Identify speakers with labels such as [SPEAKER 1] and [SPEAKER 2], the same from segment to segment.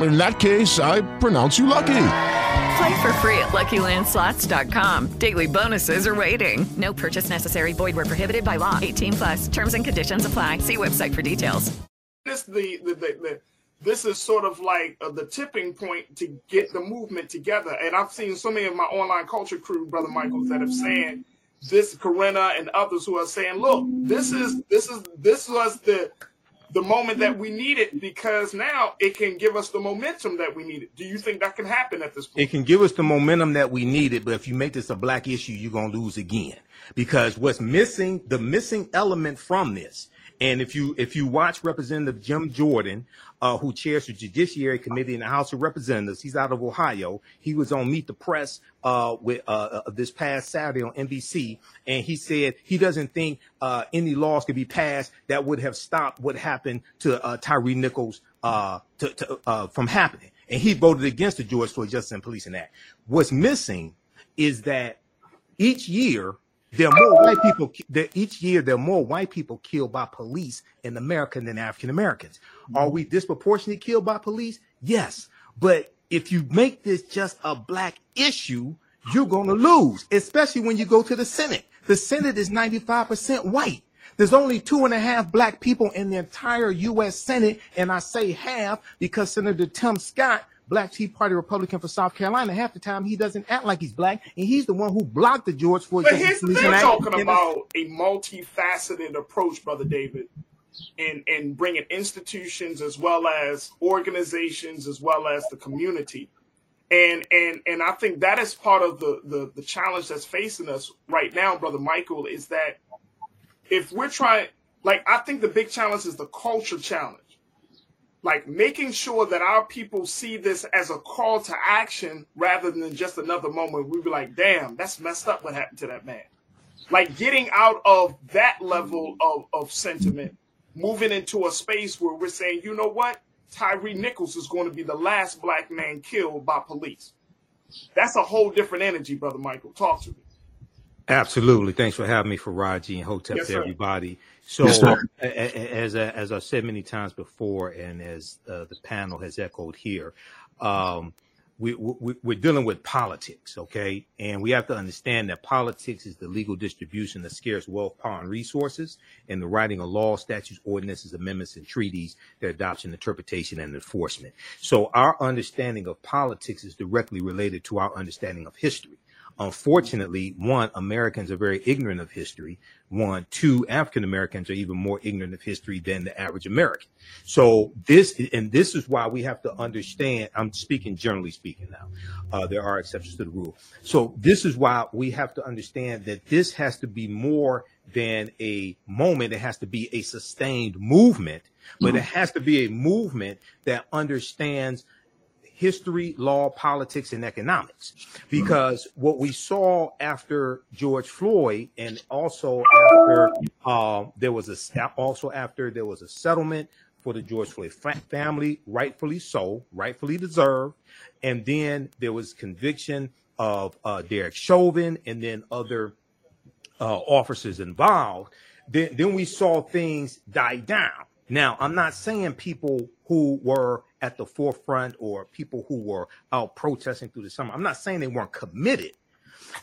[SPEAKER 1] In that case, I pronounce you lucky.
[SPEAKER 2] Play for free at LuckyLandSlots.com. Daily bonuses are waiting. No purchase necessary. Void where prohibited by law. 18 plus. Terms and conditions apply. See website for details.
[SPEAKER 3] This the the, the, the this is sort of like uh, the tipping point to get the movement together. And I've seen so many of my online culture crew, brother Michaels, that have saying this, Corinna and others who are saying, look, this is this is this was the the moment that we need it because now it can give us the momentum that we need it. Do you think that can happen at this point?
[SPEAKER 4] It can give us the momentum that we need it, but if you make this a black issue, you're gonna lose again. Because what's missing, the missing element from this, and if you if you watch Representative Jim Jordan, uh, who chairs the Judiciary Committee in the House of Representatives, he's out of Ohio. He was on Meet the Press uh, with uh, uh this past Saturday on NBC, and he said he doesn't think uh, any laws could be passed that would have stopped what happened to uh, Tyre Nichols to, to, from happening, and he voted against the George Floyd Justice and Policing Act. What's missing is that each year there are more white people. There, each year, there are more white people killed by police in America than African Americans. Mm-hmm. Are we disproportionately killed by police? Yes, but if you make this just a black issue, you're going to lose, especially when you go to the Senate. The Senate is 95% white. There's only two and a half black people in the entire U.S. Senate, and I say half because Senator Tim Scott Black Tea Party Republican for South Carolina. Half the time he doesn't act like he's black, and he's the one who blocked the George Floyd.
[SPEAKER 3] But here's, they're talking about a multifaceted approach, brother David, and in bringing institutions as well as organizations as well as the community. And and and I think that is part of the, the the challenge that's facing us right now, brother Michael, is that if we're trying like I think the big challenge is the culture challenge like making sure that our people see this as a call to action rather than just another moment we be like, damn, that's messed up what happened to that man. Like getting out of that level of, of sentiment, moving into a space where we're saying, you know what? Tyre Nichols is going to be the last black man killed by police. That's a whole different energy, brother Michael. Talk to me.
[SPEAKER 4] Absolutely. Thanks for having me Farajii and Hotep yes, to everybody. So, yes, as as I've said many times before, and as uh, the panel has echoed here, um, we, we, we're dealing with politics, okay? And we have to understand that politics is the legal distribution of scarce wealth, power, and resources, and the writing of laws, statutes, ordinances, amendments, and treaties, their adoption, interpretation, and enforcement. So our understanding of politics is directly related to our understanding of history. Unfortunately, one, Americans are very ignorant of history. One, two, African Americans are even more ignorant of history than the average American. So this, and this is why we have to understand, I'm speaking generally speaking now. Uh, there are exceptions to the rule. So this is why we have to understand that this has to be more than a moment. It has to be a sustained movement, but mm-hmm. it has to be a movement that understands history, law, politics, and economics. Because what we saw after George Floyd, and also after uh, there was a also after there was a settlement for the George Floyd family, rightfully so, rightfully deserved, and then there was conviction of uh, Derek Chauvin and then other uh, officers involved. Then, then we saw things die down. Now, I'm not saying people who were at the forefront or people who were out protesting through the summer. I'm not saying they weren't committed,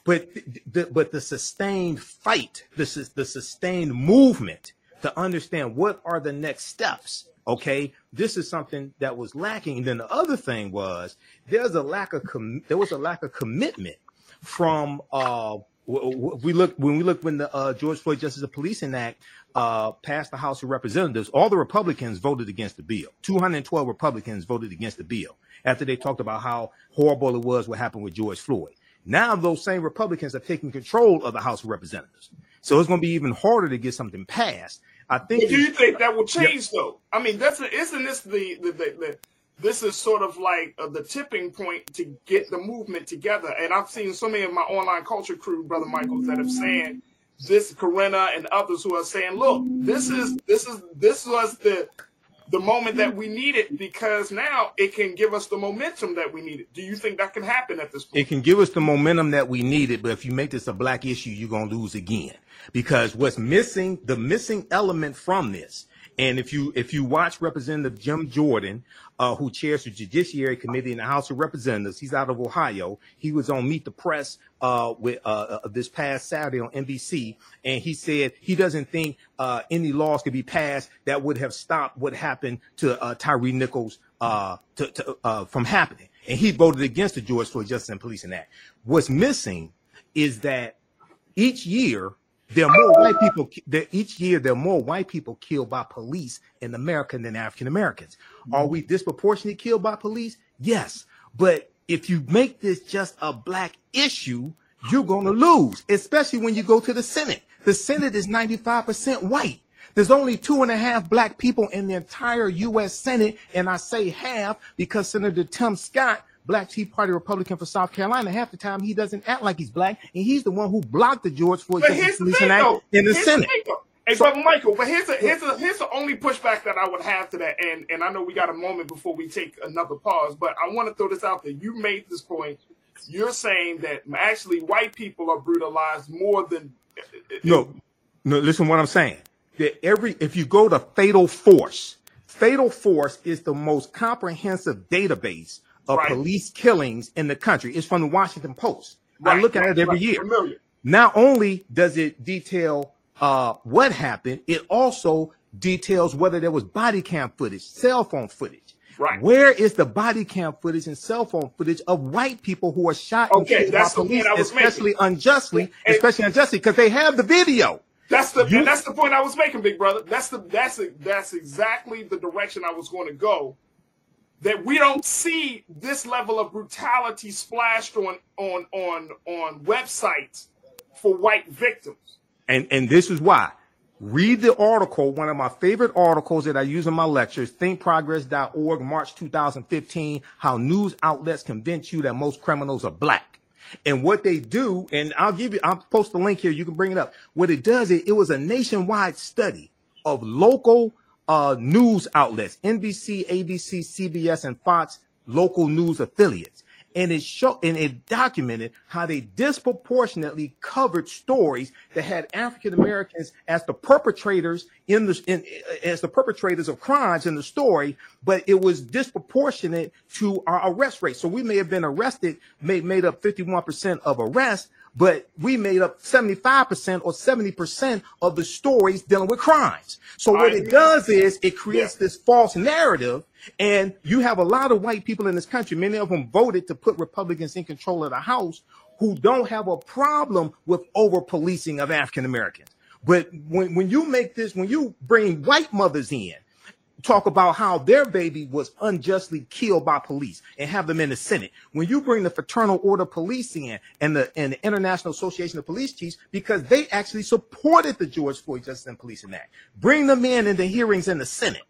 [SPEAKER 4] but the, but the sustained fight, the sustained movement to understand what are the next steps. Okay, this is something that was lacking. And then the other thing was there's a lack of com- there was a lack of commitment from uh, we look when we look when the uh, George Floyd Justice of Policing Act uh, passed the House of Representatives, all the Republicans voted against the bill. 212 Republicans voted against the bill after they talked about how horrible it was what happened with George Floyd. Now those same Republicans are taking control of the House of Representatives, so it's going to be even harder to get something passed. I think.
[SPEAKER 3] Do you think that will change yeah. though? I mean, that's a, isn't this the the, the, the this is sort of like uh, the tipping point to get the movement together. And I've seen so many of my online culture crew, brother Michaels, that have saying this, Corinna and others who are saying, look, this is this is this was the the moment that we needed because now it can give us the momentum that we needed. Do you think that can happen at this point?
[SPEAKER 4] It can give us the momentum that we needed, but if you make this a black issue, you're gonna lose again. Because what's missing, the missing element from this and if you if you watch Representative Jim Jordan, uh, who chairs the Judiciary Committee in the House of Representatives, he's out of Ohio. He was on Meet the Press uh, with uh, uh this past Saturday on NBC, and he said he doesn't think uh, any laws could be passed that would have stopped what happened to uh, Tyre Nichols to, to, from happening. And he voted against the George Floyd Justice and Policing Act. What's missing is that each year there are more white people. There, each year, there are more white people killed by police in America than African Americans. Mm-hmm. Are we disproportionately killed by police? Yes, but if you make this just a black issue, you're going to lose, especially when you go to the Senate. The Senate is 95% white. There's only two and a half black people in the entire U.S. Senate, and I say half because Senator Tim Scott Black Tea Party Republican for South Carolina. Half the time he doesn't act like he's black, and he's the one who blocked the George Floyd Policing Act in the Senate.
[SPEAKER 3] The hey, so, brother Michael, but here's a, here's a, here's the only pushback that I would have to that, and and I know we got a moment before we take another pause, but I want to throw this out there. You made this point. You're saying that actually white people are brutalized more than
[SPEAKER 4] no, no. Listen, what I'm saying. That every if you go to Fatal Force, Fatal Force is the most comprehensive database of right. police killings in the country. It's from the Washington Post. Right. I look at it every year. Not only does it detail uh, what happened, it also details whether there was body cam footage, cell phone footage. Right. Where is the body cam footage and cell phone footage of white people who are shot okay, by police, especially making. unjustly, and, especially unjustly, because they have the video.
[SPEAKER 3] That's the you, that's the point I was making, big brother. That's the that's that's exactly the direction I was going to go that we don't see this level of brutality splashed on on on on websites for white victims.
[SPEAKER 4] And and this is why. Read the article, one of my favorite articles that I use in my lectures, thinkprogress.org, March 2015, how news outlets convince you that most criminals are black. And what they do, and I'll give you, I'll post the link here, you can bring it up. What it does, it, it was a nationwide study of local uh, news outlets, NBC, ABC, CBS, and Fox local news affiliates. And it showed and it documented how they disproportionately covered stories that had African Americans as the perpetrators in the in, as the perpetrators of crimes in the story, but it was disproportionate to our arrest rate. So we may have been arrested, made made up 51% of arrests, but we made up 75% or 70% of the stories dealing with crimes. So what it does is it creates yeah. this false narrative and you have a lot of white people in this country, many of them voted to put Republicans in control of the House who don't have a problem with over policing of African Americans. But when, when you make this, when you bring white mothers in talk about how their baby was unjustly killed by police and have them in the Senate. When you bring the Fraternal Order Police in and the and the International Association of Police Chiefs, because they actually supported the George Floyd Justice and Policing Act, bring them in in the hearings in the Senate.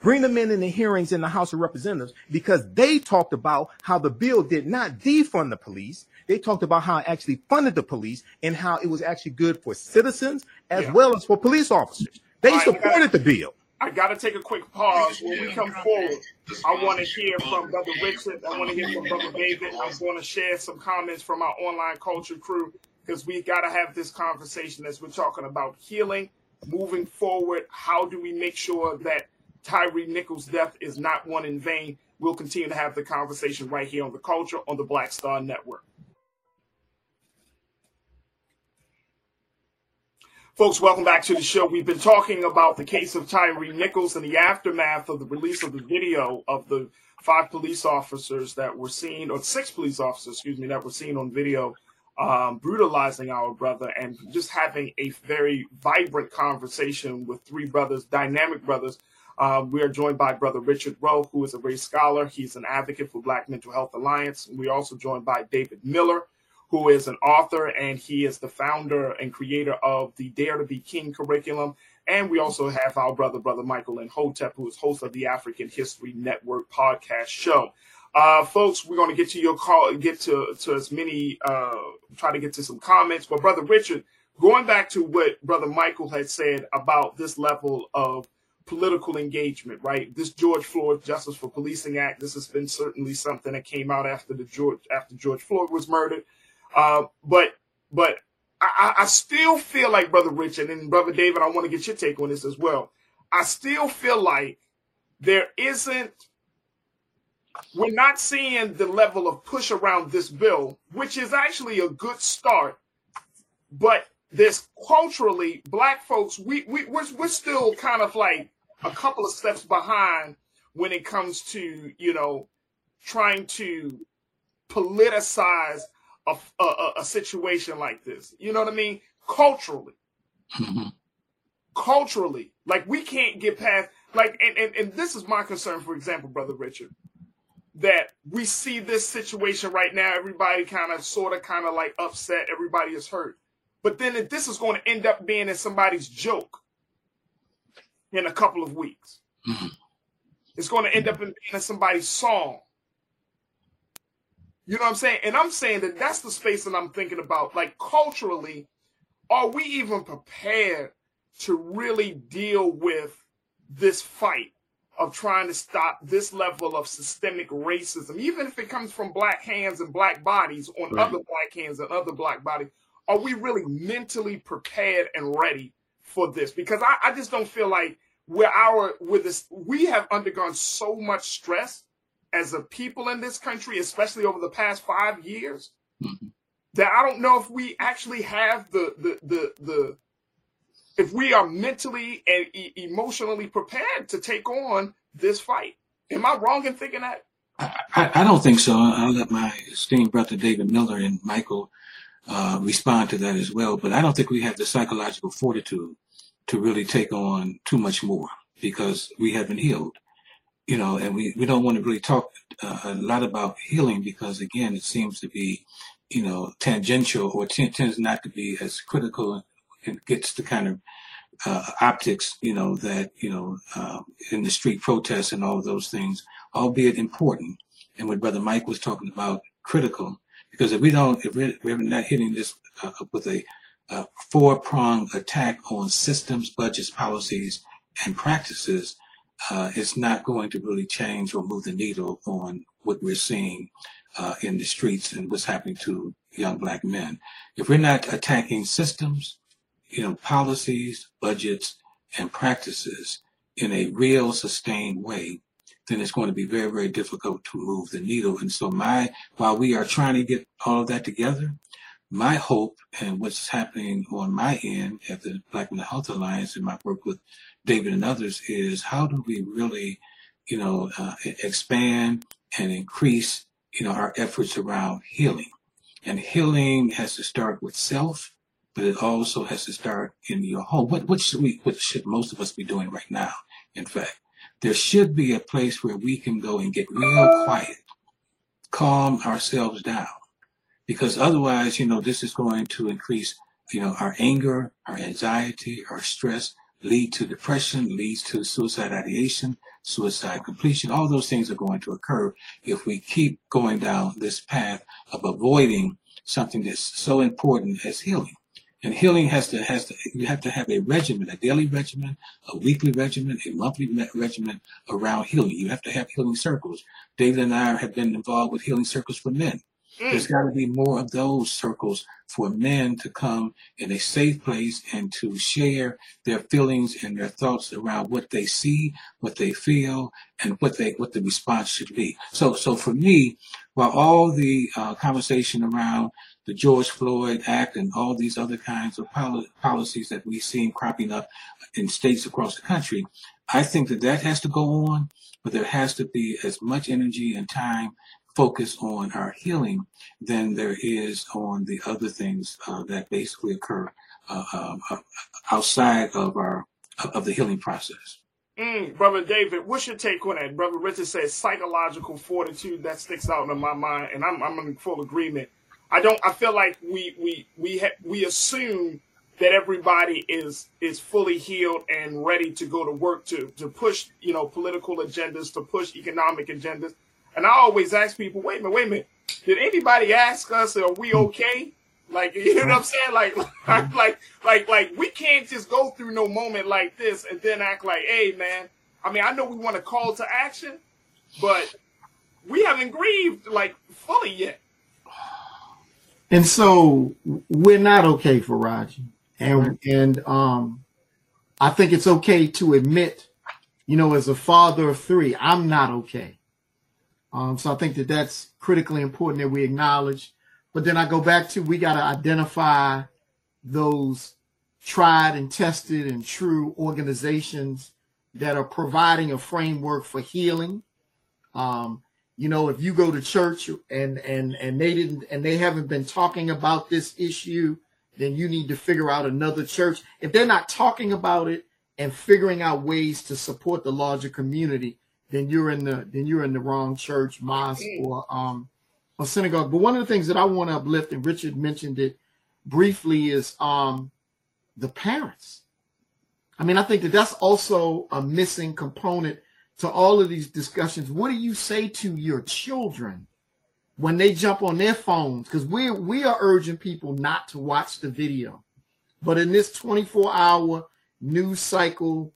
[SPEAKER 4] Bring them in in the hearings in the House of Representatives because they talked about how the bill did not defund the police. They talked about how it actually funded the police and how it was actually good for citizens as yeah. well as for police officers. They supported the bill.
[SPEAKER 3] I got to take a quick pause. When we come forward, I want to hear from Brother Richard. I want to hear from Brother David. I'm going to share some comments from our online culture crew because we got to have this conversation as we're talking about healing, moving forward. How do we make sure that Tyre Nichols' death is not one in vain? We'll continue to have the conversation right here on the culture on the Black Star Network. Folks, welcome back to the show. We've been talking about the case of Tyre Nichols and the aftermath of the release of the video of the five police officers that were seen, or six police officers, excuse me, that were seen on video um, brutalizing our brother and just having a very vibrant conversation with three brothers, dynamic brothers. Um, we are joined by Brother Richard Rowe, who is a race scholar. He's an advocate for Black Mental Health Alliance. We're also joined by David Miller, who is an author and he is the founder and creator of the Dare to Be King curriculum. And we also have our brother, Brother Michael Imhotep, who is host of the African History Network podcast show. Uh, folks, we're going to get to your call, get to, to as many, uh, try to get to some comments. But Brother Richard, going back to what Brother Michael had said about this level of political engagement, right? This George Floyd Justice for Policing Act, this has been certainly something that came out after the George after George Floyd was murdered. Uh, but but I, I still feel like Brother Richard and Brother David, I want to get your take on this as well. I still feel like there isn't we're not seeing the level of push around this bill, which is actually a good start. But this culturally, black folks, we, we we're, we're still kind of like a couple of steps behind when it comes to you know trying to politicize a, a, a situation like this. You know what I mean? Culturally,
[SPEAKER 5] Mm-hmm.
[SPEAKER 3] culturally, like we can't get past like, and, and and this is my concern. For example, brother Richard, that we see this situation right now. Everybody kind of, sort of, kind of like upset. Everybody is hurt, but then if this is going to end up being in somebody's joke in a couple of weeks.
[SPEAKER 5] Mhm.
[SPEAKER 3] It's going to end up in, in somebody's song. You know what I'm saying? And I'm saying that that's the space that I'm thinking about. Like culturally, are we even prepared to really deal with this fight of trying to stop this level of systemic racism, even if it comes from black hands and black bodies on
[SPEAKER 5] Right.
[SPEAKER 3] other black hands and other black bodies? Are we really mentally prepared and ready for this? Because I, I just don't feel like we're our with this we have undergone so much stress as a people in this country, especially over the past five years,
[SPEAKER 5] Mhm.
[SPEAKER 3] that I don't know if we actually have the the the the if we are mentally and e- emotionally prepared to take on this fight. Am I wrong in thinking that?
[SPEAKER 5] I, I I don't think so. I'll let my esteemed brother David Miller and Michael uh, respond to that as well. But I don't think we have the psychological fortitude to really take on too much more because we haven't healed, you know, and we, we don't want to really talk uh, a lot about healing because, again, it seems to be, you know, tangential or t- tends not to be as critical and gets the kind of uh, optics, you know, that, you know, uh, in the street protests and all of those things, albeit important. And what Brother Mike was talking about, critical, because if we don't, if we're, we're not hitting this uh, with a, four pronged attack on systems, budgets, policies, and practices, uh, it's not going to really change or move the needle on what we're seeing uh, in the streets and what's happening to young black men. If we're not attacking systems, you know, policies, budgets, and practices in a real sustained way, then it's going to be very, very difficult to move the needle. And so my, while we are trying to get all of that together, my hope and what's happening on my end at the Black Mental Health Alliance and my work with David and others is how do we really, you know, uh, expand and increase, you know, our efforts around healing. And healing has to start with self, but it also has to start in your home. What, what should we, what should most of us be doing right now? In fact, there should be a place where we can go and get real quiet, calm ourselves down because otherwise, you know, this is going to increase, you know, our anger, our anxiety, our stress, lead to depression, leads to suicide ideation, suicide completion. All those things are going to occur if we keep going down this path of avoiding something that's so important as healing. And healing has to has to you have to have a regimen, a daily regimen, a weekly regimen, a monthly regimen around healing. You have to have healing circles. David and I have been involved with healing circles for men. There's got to be more of those circles for men to come in a safe place and to share their feelings and their thoughts around what they see, what they feel, and what they what the response should be. So, so for me, while all the uh, conversation around the George Floyd Act and all these other kinds of poli- policies that we've seen cropping up in states across the country, I think that that has to go on, but there has to be as much energy and time focus on our healing than there is on the other things uh, that basically occur uh, um, uh, outside of our of the healing process.
[SPEAKER 3] Mm, Brother David, what's your take on that? Brother Richard says psychological fortitude that sticks out in my mind, and I'm I'm in full agreement. I don't. I feel like we we we ha- we assume that everybody is is fully healed and ready to go to work to to push you know political agendas, to push economic agendas. And I always ask people, wait a minute, wait a minute, did anybody ask us, are we hmm. okay? Like you know what I'm saying? Like hmm. like like like like we can't just go through no moment like this and then act like, hey man. I mean, I know we want to call to action, but we haven't grieved like fully yet.
[SPEAKER 6] And so we're not okay Farajii. And mm-hmm. and um I think it's okay to admit, you know, as a father of three, I'm not okay. Um, so I think that that's critically important that we acknowledge but then I go back to we got to identify those tried and tested and true organizations that are providing a framework for healing. Um, you know, if you go to church and and and they didn't and they haven't been talking about this issue, then you need to figure out another church. If they're not talking about it and figuring out ways to support the larger community, then you're in the then you're in the wrong church, mosque, or um a synagogue. But one of the things that I want to uplift, and Richard mentioned it briefly, is um, the parents. I mean, I think that that's also a missing component to all of these discussions. What do you say to your children when they jump on their phones? Because we we are urging people not to watch the video, but in this 24 hour news cycle,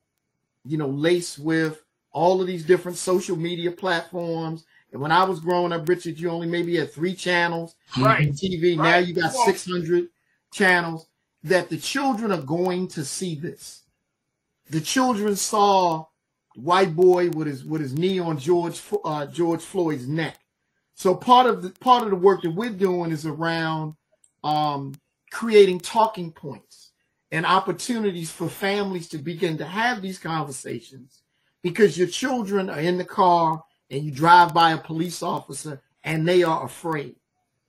[SPEAKER 6] you know, laced with all of these different social media platforms and when I was growing up, Richard, you only maybe had three channels
[SPEAKER 3] right.
[SPEAKER 6] on TV. Right. Now you got 600 channels that the children are going to see this. The children saw white boy with his with his knee on George uh, George Floyd's neck. So part of the part of the work that we're doing is around um, creating talking points and opportunities for families to begin to have these conversations because your children are in the car and you drive by a police officer and they are afraid.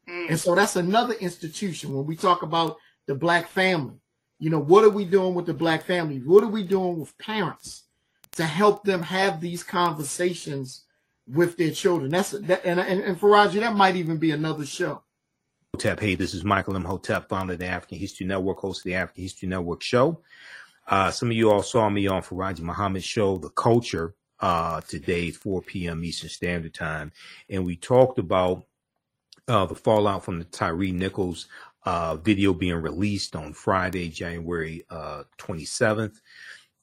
[SPEAKER 6] Mm. And so that's another institution when we talk about the black family. You know, what are we doing with the black family? What are we doing with parents to help them have these conversations with their children? That's that, and, and, and Farajii, that might even be another show.
[SPEAKER 4] Hotep, hey, this is Michael Imhotep, founder of the African History Network, host of the African History Network show. Uh, some of you all saw me on Farajii Muhammad show, The Culture, uh, today, 4 p.m. Eastern Standard Time. And we talked about uh, the fallout from the Tyre Nichols uh, video being released on Friday, January uh, 27th.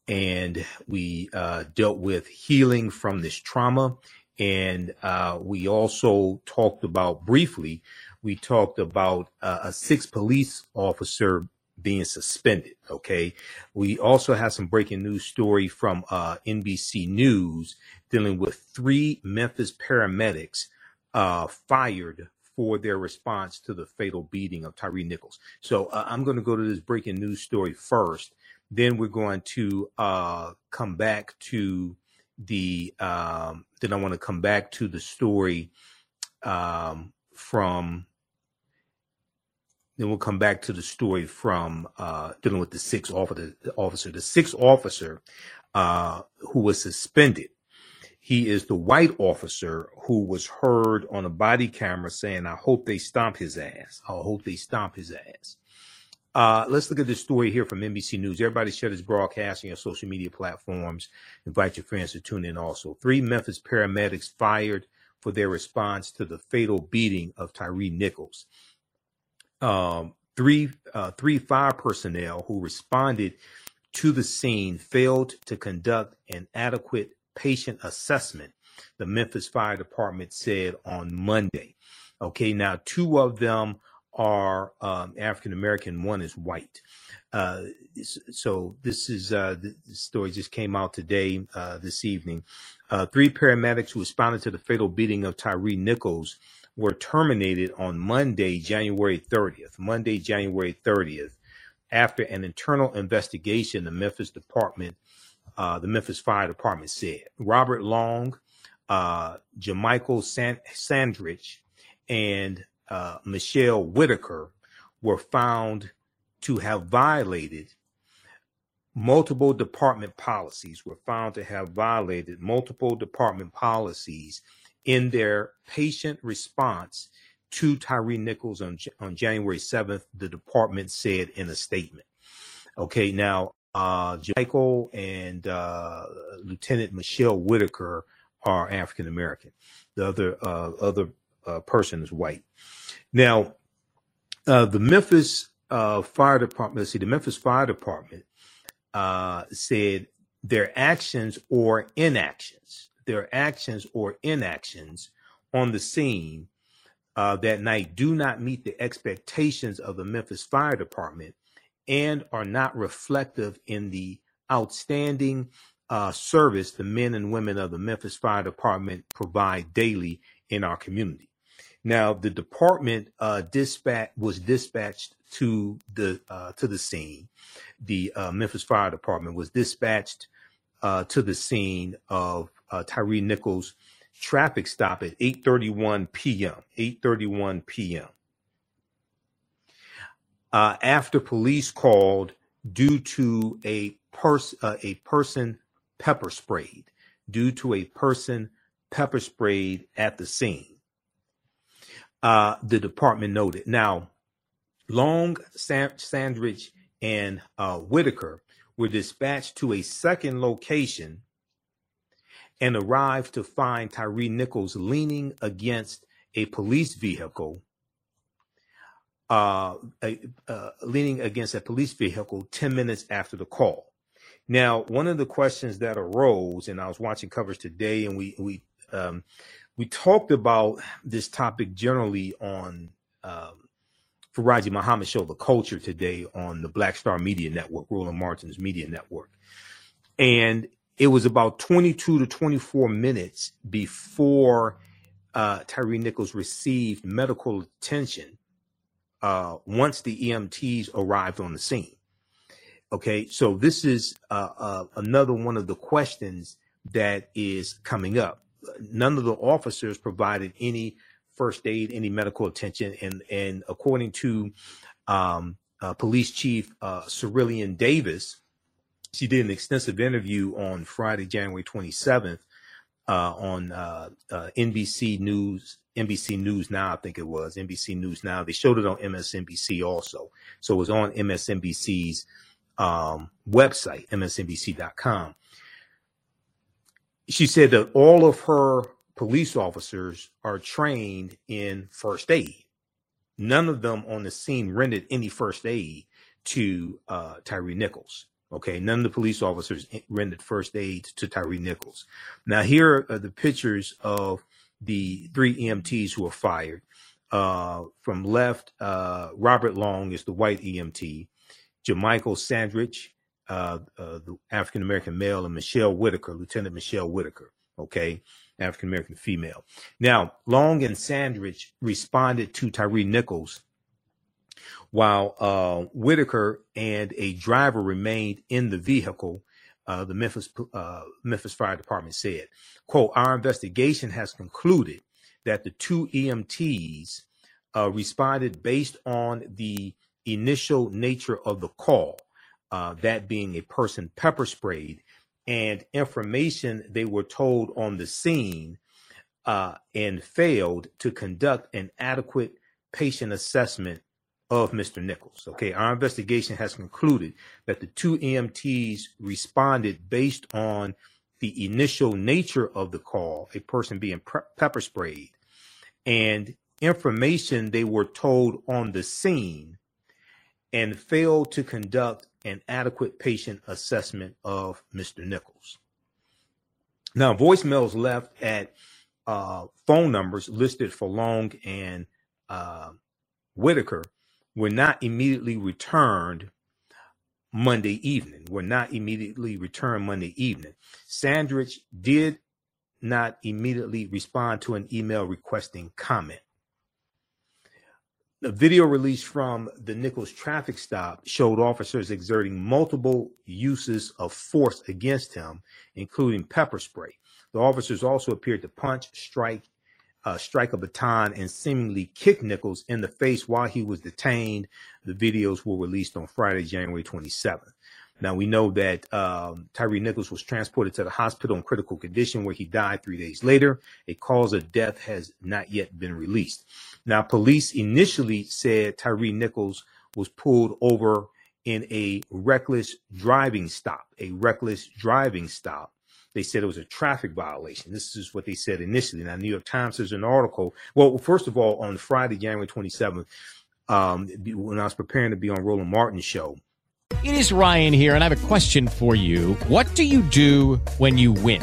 [SPEAKER 4] And we uh, dealt with healing from this trauma. And uh, we also talked about briefly, we talked about uh, a six police officer being suspended. Okay. We also have some breaking news story from uh, NBC News dealing with three Memphis paramedics uh, fired for their response to the fatal beating of Tyre Nichols. So uh, I'm going to go to this breaking news story first. Then we're going to uh, come back to the. Um, then I want to come back to the story um, from then we'll come back to the story from uh, dealing with the sixth officer. The sixth officer uh, who was suspended. He is the white officer who was heard on a body camera saying, "I hope they stomp his ass. I hope they stomp his ass." Uh, let's look at this story here from NBC News. Everybody share this broadcast on your social media platforms. Invite your friends to tune in also. Three Memphis paramedics fired for their response to the fatal beating of Tyre Nichols um, three uh, three fire personnel who responded to the scene failed to conduct an adequate patient assessment. The Memphis Fire Department said on Monday. Okay, now two of them are um, African American, one is white. Uh, so this is uh, the story just came out today, uh, this evening. Uh, three paramedics who responded to the fatal beating of Tyre Nichols were terminated on Monday, January 30th. Monday, January 30th, after an internal investigation, the Memphis Department, uh, the Memphis Fire Department said Robert Long, uh, Jamichael San- Sandridge and uh, Michelle Whitaker were found to have violated multiple department policies, were found to have violated multiple department policies in their patient response to Tyre Nichols on, on January 7th, the department said in a statement. Okay, now uh, Michael and uh, Lieutenant Michelle Whitaker are African American. The other uh, other uh, person is white. Now, uh, the Memphis uh, Fire Department. Let's see, the Memphis Fire Department uh, said their actions or inactions, their actions or inactions on the scene uh, that night do not meet the expectations of the Memphis Fire Department and are not reflective in the outstanding uh, service the men and women of the Memphis Fire Department provide daily in our community. Now, the department uh, dispatch was dispatched to the uh, to the scene. The uh, Memphis Fire Department was dispatched uh, to the scene of uh, Tyre Nichols' traffic stop at 8:31 p.m. 8:31 p.m. Uh, after police called due to a person a person pepper sprayed due to a person pepper sprayed at the scene. Uh, the department noted. Now, Long, Sandridge, and uh, Whitaker were dispatched to a second location and arrived to find Tyre Nichols leaning against a police vehicle, uh, uh, leaning against a police vehicle 10 minutes after the call. Now, one of the questions that arose, and I was watching coverage today, and we we um, we talked about this topic generally on um, Farajii Muhammad show, the culture today on the Black Star Media Network, Roland Martin's media network, and it was about 22 to 24 minutes before uh, Tyre Nichols received medical attention uh, once the EMTs arrived on the scene. Okay, so this is uh, uh, another one of the questions that is coming up. None of the officers provided any first aid, any medical attention, and and according to um, uh, Police Chief uh, Cerillian Davis, she did an extensive interview on Friday, January 27th, uh, on uh, uh, NBC News, NBC News Now, I think it was NBC News Now. They showed it on MSNBC also, so it was on MSNBC's um, website, msnbc.com. She said that all of her police officers are trained in first aid. None of them on the scene rendered any first aid to uh, Tyre Nichols. Okay, none of the police officers rendered first aid to Tyre Nichols. Now, here are the pictures of the three EMTs who were fired. Uh, from left, uh, Robert Long is the white EMT. Jamichael Sandridge, uh, uh, the African American male, and Michelle Whitaker, Lieutenant Michelle Whitaker, okay, African American female. Now, Long and Sandridge responded to Tyre Nichols while uh, Whitaker and a driver remained in the vehicle. Uh, the Memphis uh, Memphis Fire Department said, "quote Our investigation has concluded that the two EMTs uh, responded based on the initial nature of the call, uh, that being a person pepper sprayed, and information they were told on the scene uh, and failed to conduct an adequate patient assessment of Mr. Nichols. Okay, our investigation has concluded that the two EMTs responded based on the initial nature of the call, a person being pre- pepper sprayed, and information they were told on the scene and failed to conduct an adequate patient assessment of Mr. Nichols. Now, voicemails left at uh, phone numbers listed for Long and uh, Whitaker were not immediately returned Monday evening. Were not immediately returned Monday evening. Sandridge did not immediately respond to an email requesting comment. The video released from the Nichols traffic stop showed officers exerting multiple uses of force against him, including pepper spray. The officers also appeared to punch, strike, uh, strike a baton, and seemingly kick Nichols in the face while he was detained. The videos were released on Friday, January 27th. Now we know that um, Tyre Nichols was transported to the hospital in critical condition where he died three days later. A cause of death has not yet been released. Now, police initially said Tyre Nichols was pulled over in a reckless driving stop, a reckless driving stop. They said it was a traffic violation. This is what they said initially. Now, New York Times has an article. Well, first of all, on Friday, January 27th, um, when I was preparing to be on Roland Martin's show,
[SPEAKER 7] It is Ryan here, and I have a question for you. What do you do when you win?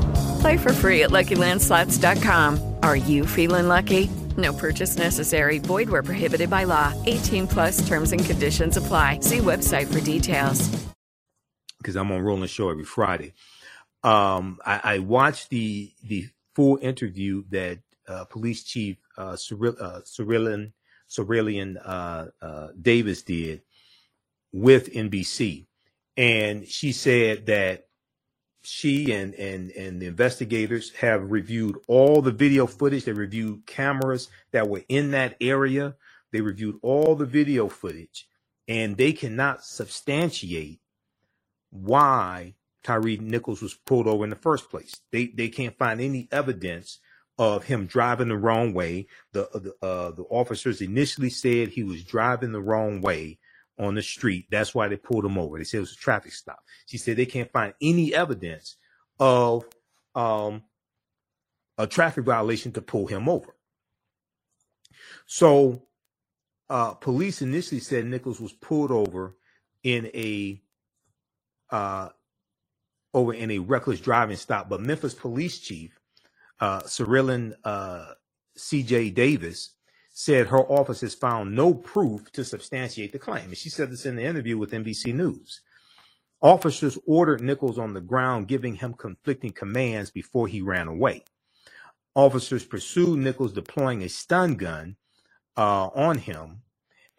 [SPEAKER 2] Play for free at LuckyLandSlots.com. Are you feeling lucky? No purchase necessary. Void where prohibited by law. 18 plus terms and conditions apply. See website for details.
[SPEAKER 4] because I'm on Roland Show every Friday. Um, I, I watched the the full interview that uh, Police Chief uh, Cyril, uh, Cyrillian uh, uh, Davis did with NBC, and she said that she and and and the investigators have reviewed all the video footage. They reviewed cameras that were in that area. They reviewed all the video footage, and they cannot substantiate why Tyre Nichols was pulled over in the first place. They they can't find any evidence of him driving the wrong way. The the, uh, the officers initially said he was driving the wrong way on the street. That's why they pulled him over. They said it was a traffic stop. She said they can't find any evidence of um, a traffic violation to pull him over. So uh, police initially said Nichols was pulled over in a uh, over in a reckless driving stop, but Memphis police chief uh, Cyrillian uh, C.J. Davis said her office has found no proof to substantiate the claim. And she said this in the interview with NBC News. Officers ordered Nichols on the ground, giving him conflicting commands before he ran away. Officers pursued Nichols, deploying a stun gun uh, on him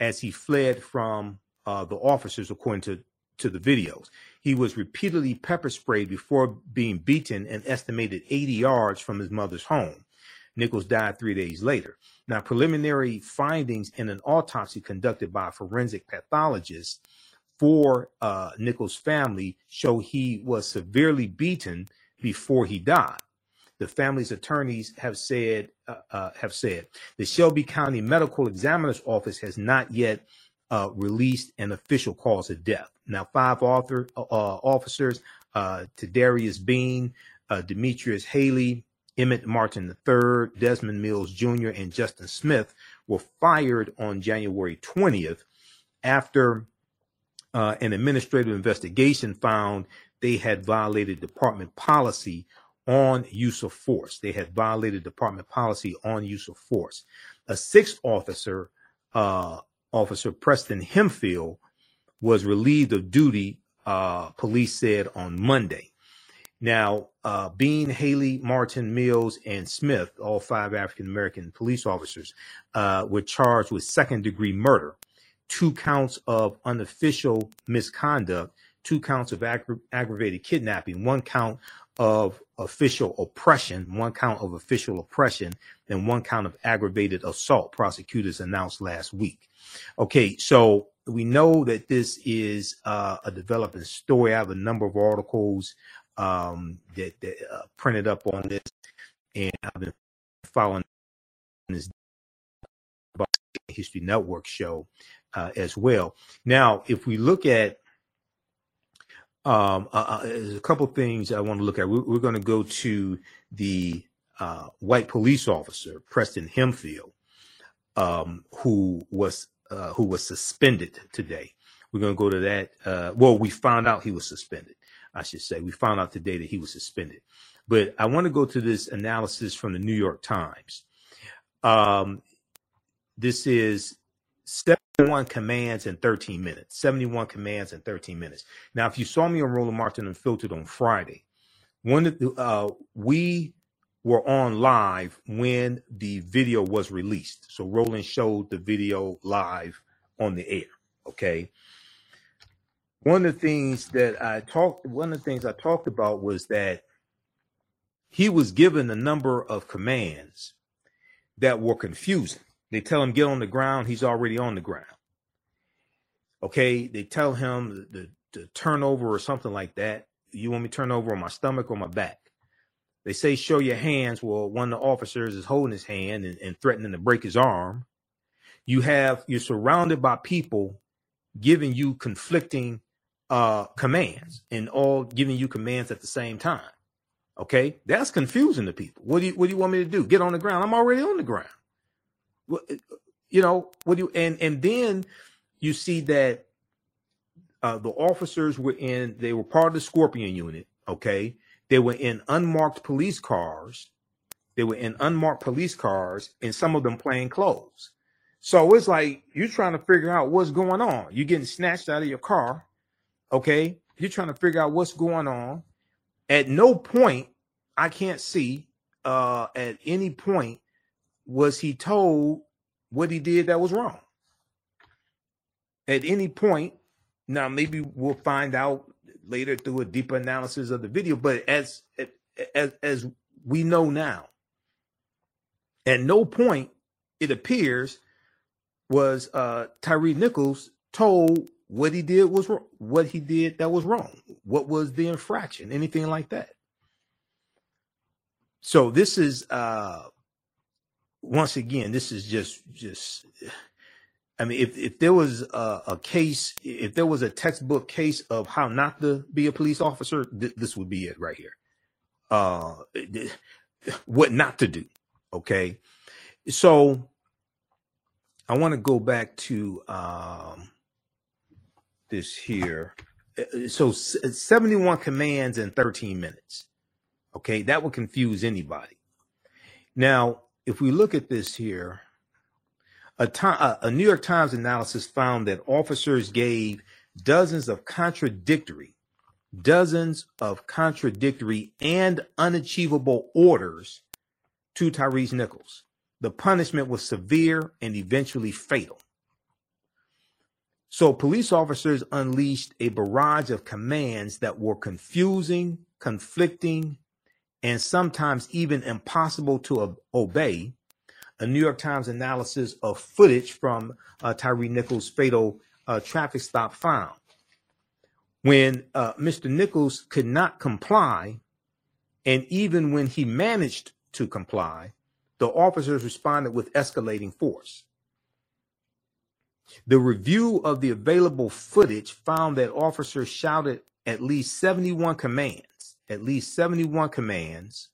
[SPEAKER 4] as he fled from uh, the officers, according to, to the videos. He was repeatedly pepper sprayed before being beaten an estimated 80 yards from his mother's home. Nichols died three days later. Now, preliminary findings in an autopsy conducted by a forensic pathologist for uh, Nichols' family show he was severely beaten before he died. The family's attorneys have said uh, uh, have said the Shelby County Medical Examiner's Office has not yet uh, released an official cause of death. Now, five author, uh, officers, uh, Tadarrius Bean, uh, Demetrius Haley, Emmitt Martin III, Desmond Mills Jr., and Justin Smith were fired on January 20th after uh, an administrative investigation found they had violated department policy on use of force. They had violated department policy on use of force. A sixth officer, uh, Officer Preston Hemphill, was relieved of duty, uh, police said on Monday. Now, uh, Bean, Haley, Martin, Mills, and Smith, all five African American police officers, uh, were charged with second degree murder, two counts of unofficial misconduct, two counts of aggra- aggravated kidnapping, one count of official oppression, one count of official oppression, and one count of aggravated assault, prosecutors announced last week. Okay, so we know that this is uh, a developing story. I have a number of articles um, that, that uh, printed up on this, and I've been following this History Network show uh, as well. Now, if we look at Um, uh, uh, a couple things I want to look at. We're, we're going to go to the uh, white police officer, Preston Hemphill, um, who was uh, who was suspended today. We're going to go to that. Uh, well, we found out he was suspended. I should say we found out today that he was suspended. But I want to go to this analysis from the New York Times. Um, this is 71 commands in 13 minutes. 71 commands in 13 minutes. Now, if you saw me on Roland Martin Unfiltered on Friday, one of the, uh, we were on live when the video was released. So Roland showed the video live on the air. Okay. One of the things that I talked, one of the things I talked about was that he was given a number of commands that were confusing. They tell him get on the ground, he's already on the ground. Okay, they tell him the, the, turn over or something like that. You want me to turn over on my stomach or my back? They say show your hands. Well, one of the officers is holding his hand and, and threatening to break his arm. You have you're surrounded by people giving you conflicting uh commands and all giving you commands at the same time. Okay, that's confusing to people. What do you what do you want me to do? Get on the ground? I'm already on the ground. You know what do you and and then you see that uh, the officers were in they were part of the Scorpion unit. Okay, they were in unmarked police cars. They were in unmarked police cars, and some of them plain clothes. So it's like you're trying to figure out what's going on. You're getting snatched out of your car. Okay, you're trying to figure out what's going on at no point, I can't see uh, at any point was he told what he did that was wrong. At any point, now maybe we'll find out later through a deeper analysis of the video, but as as as we know now, at no point it appears was uh Tyre Nichols told what he did was wrong, what he did that was wrong, what was the infraction, anything like that. So this is uh once again, this is just just I mean, if, if there was a, a case, if there was a textbook case of how not to be a police officer, th- this would be it right here. Uh, what not to do. Okay. So I want to go back to um, this here. So 71 commands in 13 minutes. Okay, that would confuse anybody. Now, if we look at this here, a, time, a New York Times analysis found that officers gave dozens of contradictory, dozens of contradictory and unachievable orders to Tyrese Nichols. The punishment was severe and eventually fatal. So police officers unleashed a barrage of commands that were confusing, conflicting, and sometimes even impossible to obey. A New York Times analysis of footage from uh, Tyre Nichols' fatal uh, traffic stop found. When uh, Mr. Nichols could not comply, and even when he managed to comply, the officers responded with escalating force. The review of the available footage found that officers shouted at least 71 commands, at least 71 commands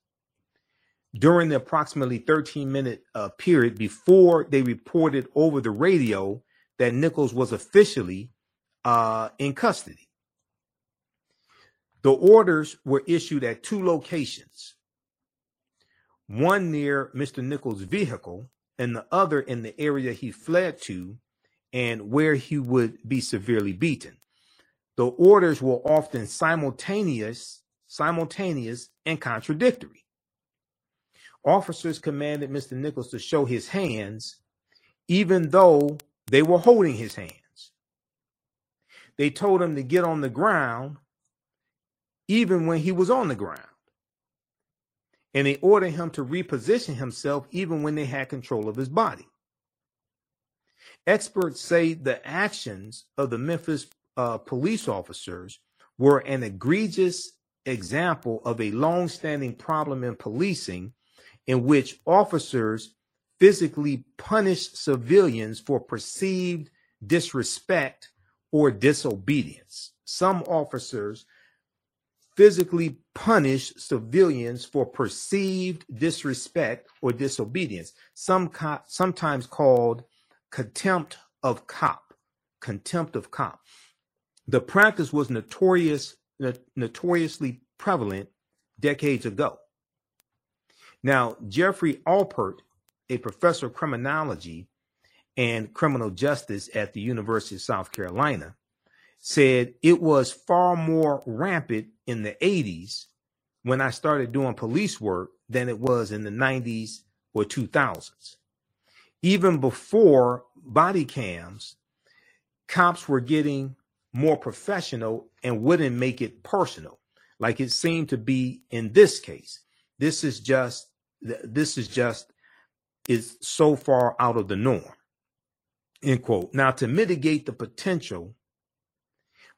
[SPEAKER 4] during the approximately 13 minute uh, period before they reported over the radio that Nichols was officially uh, in custody. The orders were issued at two locations one near Mr. Nichols' vehicle and the other in the area he fled to and where he would be severely beaten. The orders were often simultaneous, simultaneous and contradictory. Officers commanded Mr. Nichols to show his hands, even though they were holding his hands. They told him to get on the ground, even when he was on the ground. And they ordered him to reposition himself, even when they had control of his body. Experts say the actions of the Memphis uh, police officers were an egregious example of a long-standing problem in policing in which officers physically punish civilians for perceived disrespect or disobedience. Some officers physically punish civilians for perceived disrespect or disobedience, some co- sometimes called contempt of cop. Contempt of cop. The practice was notorious, notoriously prevalent decades ago. Now, Geoffrey Alpert, a professor of criminology and criminal justice at the University of South Carolina, said it was far more rampant in the 80s when I started doing police work than it was in the 90s or 2000s. Even before body cams, cops were getting more professional and wouldn't make it personal like it seemed to be in this case. This is just this is just is so far out of the norm. End quote. Now, to mitigate the potential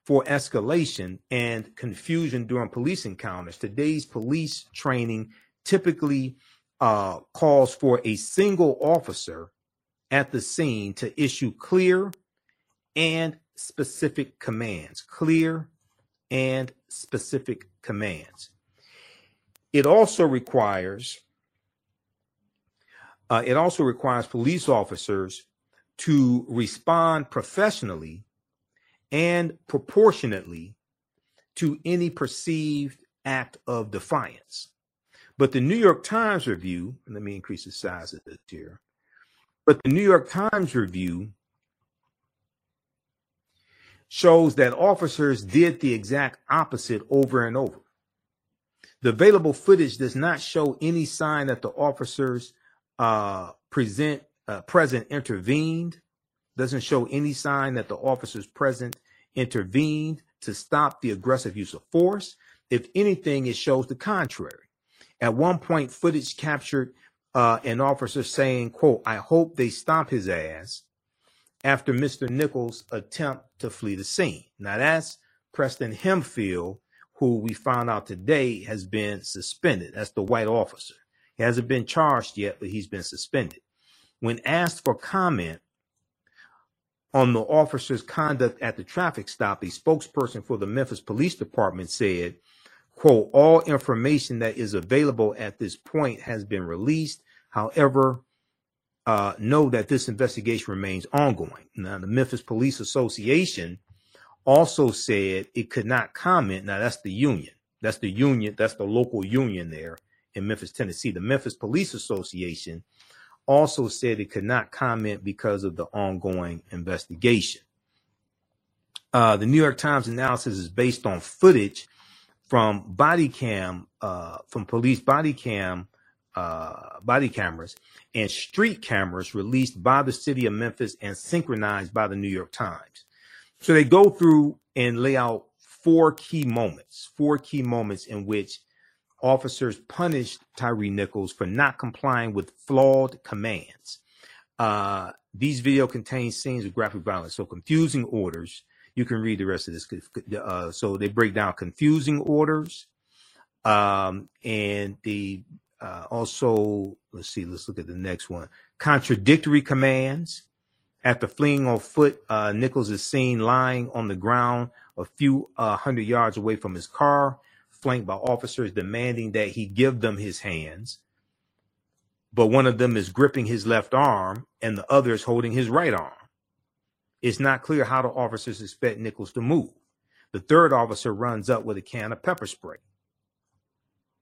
[SPEAKER 4] for escalation and confusion during police encounters, today's police training typically uh, calls for a single officer at the scene to issue clear and specific commands. Clear and specific commands. It also requires uh, it also requires police officers to respond professionally and proportionately to any perceived act of defiance. But the New York Times review, let me increase the size of this here. But the New York Times review shows that officers did the exact opposite over and over. The available footage does not show any sign that the officers uh, present uh, present intervened. Doesn't show any sign that the officers present intervened to stop the aggressive use of force. If anything, it shows the contrary. At one point, footage captured uh, an officer saying, "quote I hope they stop his ass." After Mr. Nichols' attempt to flee the scene. Now that's Preston Hemphill, who we found out today has been suspended. That's the white officer. He hasn't been charged yet, but he's been suspended. When asked for comment on the officer's conduct at the traffic stop, a spokesperson for the Memphis Police Department said, quote, all information that is available at this point has been released. However, uh, know that this investigation remains ongoing. Now, the Memphis Police Association also said it could not comment. Now, that's the union. That's the union. That's the local union there in Memphis, Tennessee. The Memphis Police Association also said it could not comment because of the ongoing investigation. Uh, the New York Times analysis is based on footage from body cam, uh, from police body cam uh, body cameras and street cameras released by the city of Memphis and synchronized by the New York Times. So they go through and lay out four key moments, four key moments in which officers punished Tyre Nichols for not complying with flawed commands. Uh, these video contain scenes of graphic violence, so confusing orders. You can read the rest of this. Uh, so they break down confusing orders, um, and the uh, also, let's see, let's look at the next one. Contradictory commands. After fleeing on foot, uh, Nichols is seen lying on the ground a few uh, hundred yards away from his car, flanked by officers demanding that he give them his hands. But one of them is gripping his left arm and the other is holding his right arm. It's not clear how the officers expect Nichols to move. The third officer runs up with a can of pepper spray.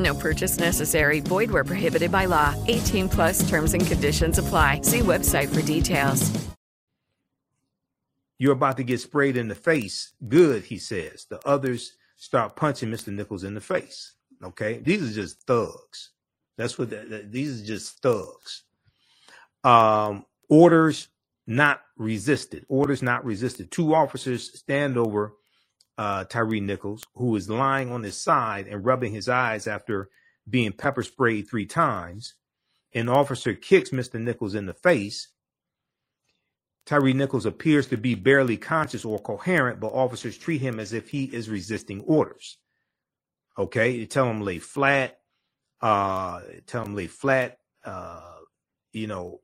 [SPEAKER 2] No purchase necessary. Void where prohibited by law. 18 plus terms and conditions apply. See website for details.
[SPEAKER 4] You're about to get sprayed in the face. Good, he says. The others start punching Mr. Nichols in the face. Okay. These are just thugs. That's what the, the- these are just thugs. Um, orders not resisted. Orders not resisted. Two officers stand over uh, Tyre Nichols, who is lying on his side and rubbing his eyes after being pepper sprayed three times. An officer kicks Mr. Nichols in the face. Tyre Nichols appears to be barely conscious or coherent, but officers treat him as if he is resisting orders. Okay, you tell him lay flat, uh, tell him lay flat, uh, you know,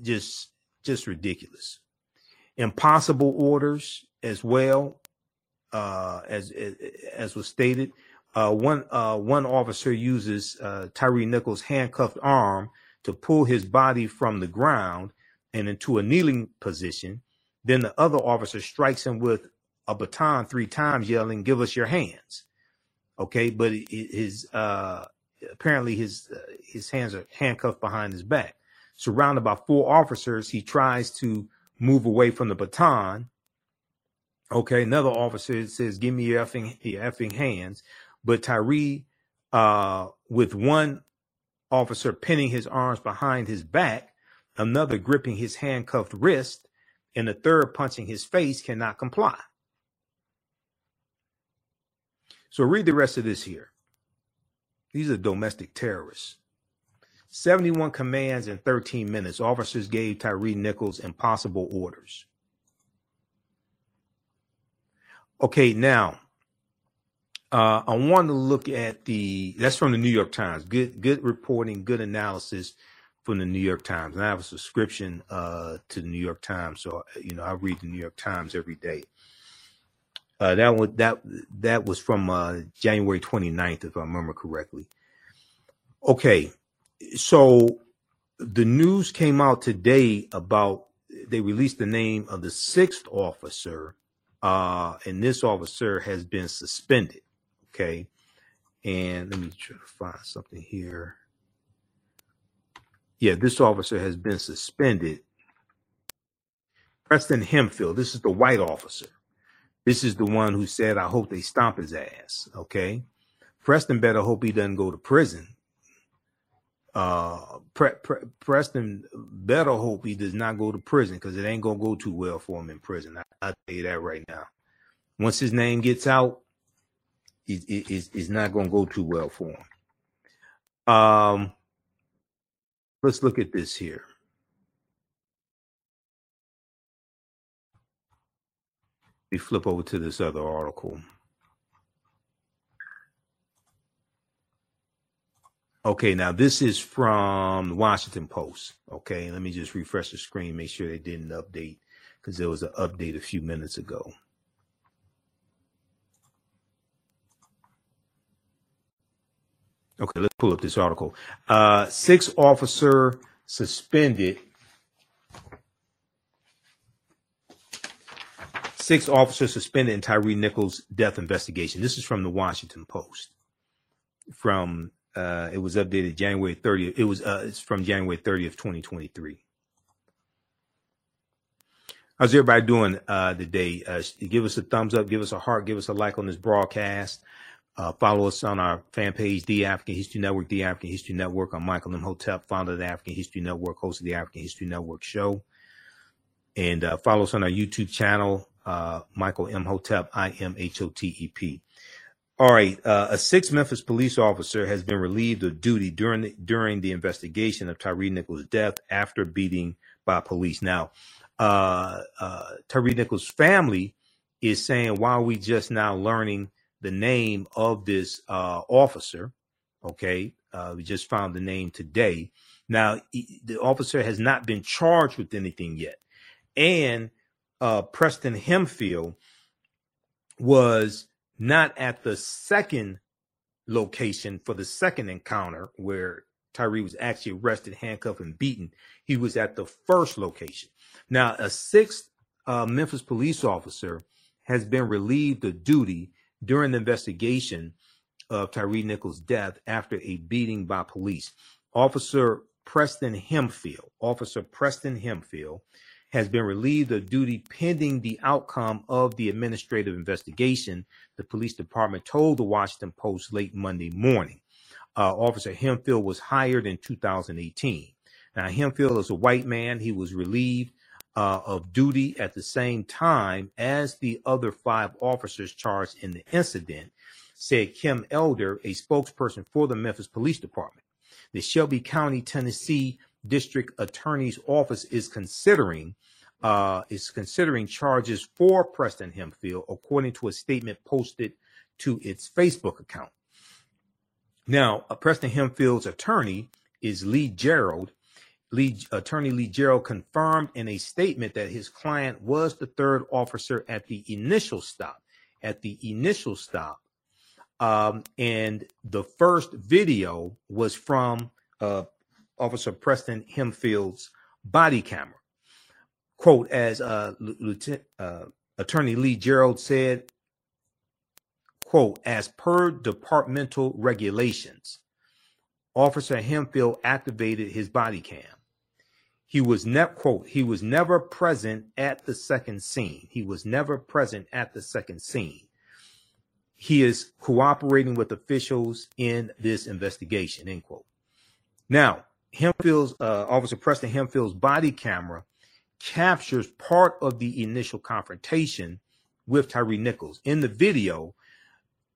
[SPEAKER 4] just just ridiculous. Impossible orders as well, uh, as as, as was stated. Uh, one uh, one officer uses uh, Tyre Nichols' handcuffed arm to pull his body from the ground and into a kneeling position. Then the other officer strikes him with a baton three times, yelling, "Give us your hands!" Okay, but his uh, apparently his his hands are handcuffed behind his back. Surrounded by four officers, he tries to move away from the baton. Okay, another officer says, "Give me your effing your effing hands," but Tyre, uh, with one officer pinning his arms behind his back, another gripping his handcuffed wrist, and the third punching his face, cannot comply. So read the rest of this here. These are domestic terrorists. 71 commands in 13 minutes. Officers gave Tyre Nichols impossible orders. Okay, now uh, I want to look at the that's from the New York Times. Good, good reporting, good analysis from the New York Times. And I have a subscription uh, to the New York Times, so you know I read the New York Times every day. Uh, that was that that was from uh, January 29th, if I remember correctly. Okay, so the news came out today about they released the name of the sixth officer, uh, and this officer has been suspended. Okay, and let me try to find something here. Yeah, this officer has been suspended. Preston Hemphill, this is the white officer. This is the one who said, I hope they stomp his ass. Okay. Preston better hope he doesn't go to prison. Uh, Pre- Pre- Preston better hope he does not go to prison because it ain't to go too well for him in prison. I, I'll tell you that right now. Once his name gets out, it, it, it's, it's not to go too well for him. Um, let's look at this here. We flip over to this other article. Okay, now this is from the Washington Post. Okay, let me just refresh the screen, make sure they didn't update because there was an update a few minutes ago. Okay, let's pull up this article. Uh, six officer suspended. Six officers suspended in Tyre Nichols' death investigation. This is from the Washington Post. From uh, it was updated January 30th. It was uh, it's from January 30th, 2023. How's everybody doing uh, today? Uh, give us a thumbs up, give us a heart, give us a like on this broadcast. Uh, follow us on our fan page, The African History Network, The African History Network. I'm Michael Imhotep, founder of the African History Network, host of the African History Network show. And uh, follow us on our YouTube channel, Michael Imhotep, I M H O T E P. All right. Uh, a six Memphis police officer has been relieved of duty during the, during the investigation of Tyre Nichols' death after beating by police. Now, uh, uh, Tyre Nichols' family is saying, why are we just now learning the name of this uh, officer? Okay. Uh, we just found the name today. Now, he- the officer has not been charged with anything yet. And uh, Preston Hemphill was not at the second location for the second encounter where Tyre was actually arrested, handcuffed, and beaten. He was at the first location. Now, a sixth uh, Memphis police officer has been relieved of duty during the investigation of Tyre Nichols' death after a beating by police. Officer Preston Hemphill, Officer Preston Hemphill, has been relieved of duty pending the outcome of the administrative investigation, the police department told the Washington Post late Monday morning. Uh, Officer Hemphill was hired in 2018. Now, Hemphill is a white man. He was relieved uh, of duty at the same time as the other five officers charged in the incident, said Kim Elder, a spokesperson for the Memphis Police Department. The Shelby County, Tennessee District Attorney's Office is considering uh, is considering charges for Preston Hemphill, according to a statement posted to its Facebook account. Now, uh, Preston Hemphill's attorney is Lee Gerald. Lee, attorney Lee Gerald confirmed in a statement that his client was the third officer at the initial stop. At the initial stop, um, and the first video was from uh, Officer Preston Hemphill's body camera. Quote, as uh, Lieutenant, uh, Attorney Lee Gerald said, quote, as per departmental regulations, Officer Hemphill activated his body cam. He was never, quote, he was never present at the second scene. He was never present at the second scene. He is cooperating with officials in this investigation, end quote. Now, Hemphill's, uh, Officer Preston Hemphill's body camera captures part of the initial confrontation with Tyre Nichols. In the video,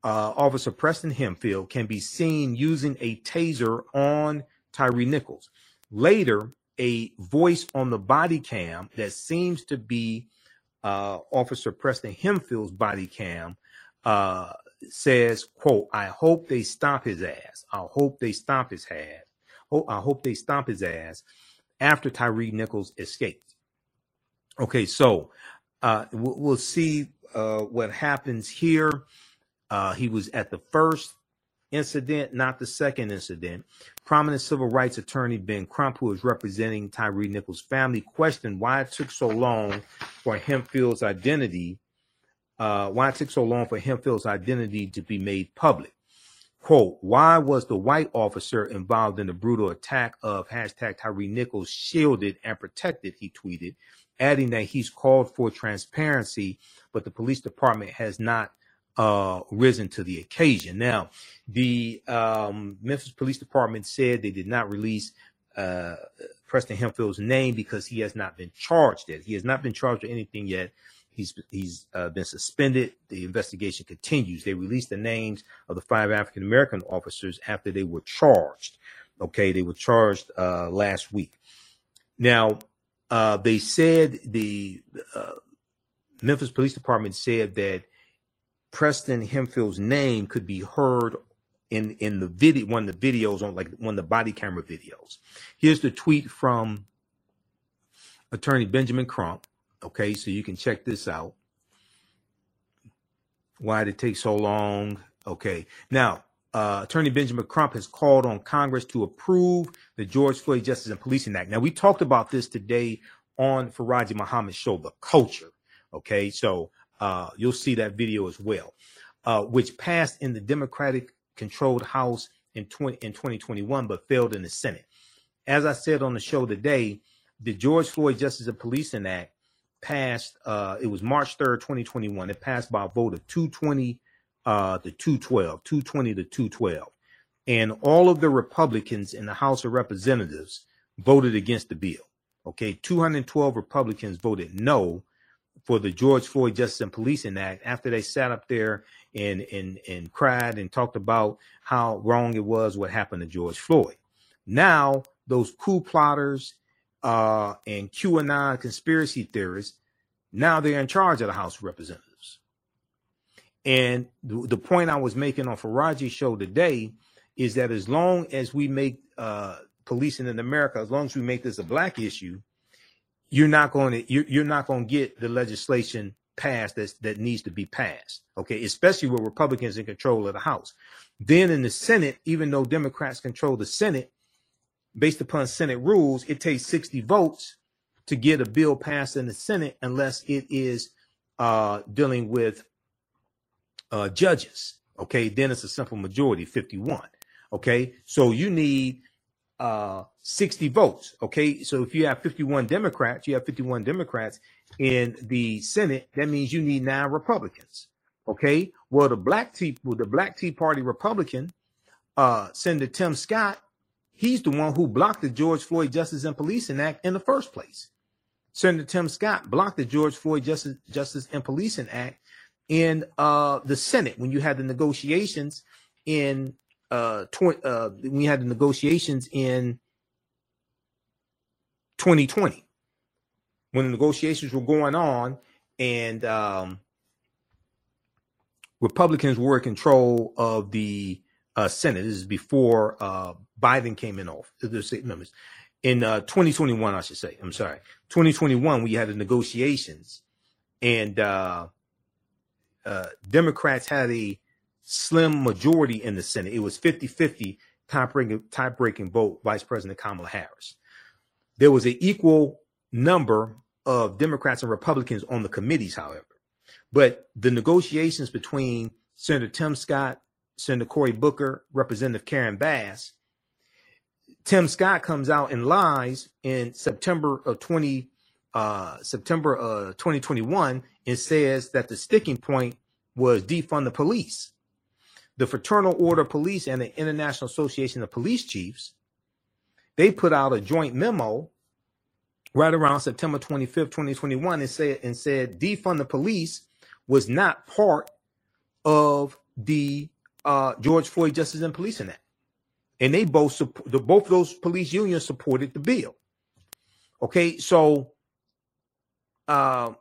[SPEAKER 4] uh, Officer Preston Hemphill can be seen using a taser on Tyre Nichols. Later, a voice on the body cam that seems to be uh, Officer Preston Hemphill's body cam uh, says, quote, I hope they stomp his ass. I hope they stomp his ass. I hope they stomp his ass after Tyre Nichols escaped. Okay, so uh, we'll, see uh, what happens here. Uh, he was at the first incident, not the second incident. Prominent civil rights attorney Ben Crump, who is representing Tyre Nichols' family, questioned why it took so long for Hemphill's identity, uh, why it took so long for Hemphill's identity to be made public. Quote, why was the white officer involved in the brutal attack of hashtag Tyre Nichols shielded and protected, he tweeted adding that he's called for transparency, but the police department has not uh, risen to the occasion. Now, the um, Memphis Police Department said they did not release uh, Preston Hemphill's name because he has not been charged yet. He has not been charged with anything yet. He's he's uh, been suspended. The investigation continues. They released the names of the five African American officers after they were charged. Okay, they were charged uh, last week. Now, uh, they said the uh, Memphis Police Department said that Preston Hemphill's name could be heard in in the video one of the videos on like one of the body camera videos. Here's the tweet from Attorney Benjamin Crump. Okay, so you can check this out. Why did it take so long? Okay, now uh, Attorney Benjamin Crump has called on Congress to approve the George Floyd Justice and Policing Act. Now, we talked about this today on Farajii Muhammad's show, The Culture. Okay, so uh, you'll see that video as well, uh, which passed in the Democratic controlled House in, 20, in 2021, but failed in the Senate. As I said on the show today, the George Floyd Justice and Policing Act passed, uh, it was March 3rd, 2021. It passed by a vote of 220 uh, to 212, 220 to 212. And all of the Republicans in the House of Representatives voted against the bill. Okay, 212 Republicans voted no for the George Floyd Justice and Policing Act after they sat up there and and and cried and talked about how wrong it was what happened to George Floyd. Now those coup plotters uh, and QAnon conspiracy theorists, now they're in charge of the House of Representatives. And the, the point I was making on Farajii's show today is that as long as we make uh, policing in America, as long as we make this a black issue, you're not going to you're, you're not going to get the legislation passed that that needs to be passed. Okay, especially with Republicans in control of the House. Then in the Senate, even though Democrats control the Senate, based upon Senate rules, it takes 60 votes to get a bill passed in the Senate unless it is uh, dealing with uh, judges. Okay, then it's a simple majority, 51. Okay, so you need uh 60 votes. Okay, so if you have 51 Democrats, you have 51 Democrats in the Senate. That means you need nine Republicans. Okay, well the Black Tea, well, the Black Tea Party Republican, uh, Senator Tim Scott, he's the one who blocked the George Floyd Justice and Policing Act in the first place. Senator Tim Scott blocked the George Floyd Justice, Justice and Policing Act in uh, the Senate when you had the negotiations in uh, tw- uh, we had the negotiations in 2020 when the negotiations were going on and um, Republicans were in control of the uh, Senate. This is before uh, Biden came in office. In uh, 2021, I should say. I'm sorry. 2021, we had the negotiations, and uh, uh, Democrats had a slim majority in the Senate. It was 50 50 tie breaking vote, Vice President Kamala Harris. There was an equal number of Democrats and Republicans on the committees, however. But the negotiations between Senator Tim Scott, Senator Cory Booker, Representative Karen Bass, Tim Scott comes out and lies in September of 20 uh, September uh, 2021 and says that the sticking point was defund the police. The Fraternal Order of Police and the International Association of Police Chiefs, they put out a joint memo right around September 25th, 2021, and said and said defund the police was not part of the uh, George Floyd Justice and Policing Act, and they both the both those police unions supported the bill. Okay, so uh,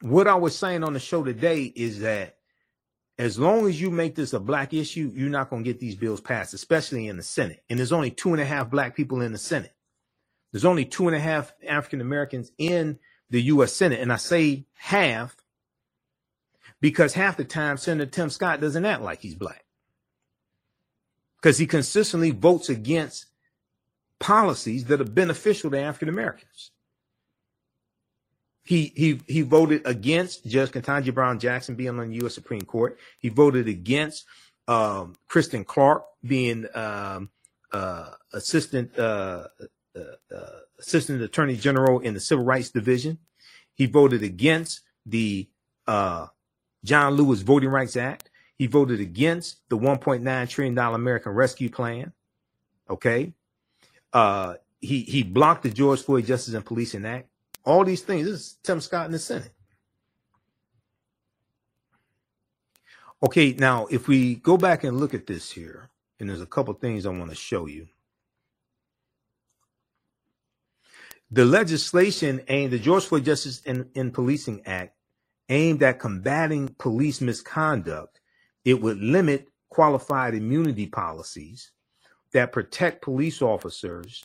[SPEAKER 4] what I was saying on the show today is that as long as you make this a black issue, you're not going to get these bills passed, especially in the Senate. And there's only two and a half black people in the Senate. There's only two and a half African Americans in the U.S. Senate. And I say half because half the time Senator Tim Scott doesn't act like he's black because he consistently votes against policies that are beneficial to African Americans. He he he voted against Judge Ketanji Brown Jackson being on the U.S. Supreme Court. He voted against um, Kristen Clarke being um, uh, assistant uh, uh, uh, assistant attorney general in the Civil Rights Division. He voted against the uh, John Lewis Voting Rights Act. He voted against the 1.9 trillion dollar American Rescue Plan. Okay, uh, he he blocked the George Floyd Justice and Policing Act. All these things. This is Tim Scott in the Senate. Okay, now if we go back and look at this here, and there's a couple things I want to show you. The legislation and the George Floyd Justice and, and Policing Act aimed at combating police misconduct. It would limit qualified immunity policies that protect police officers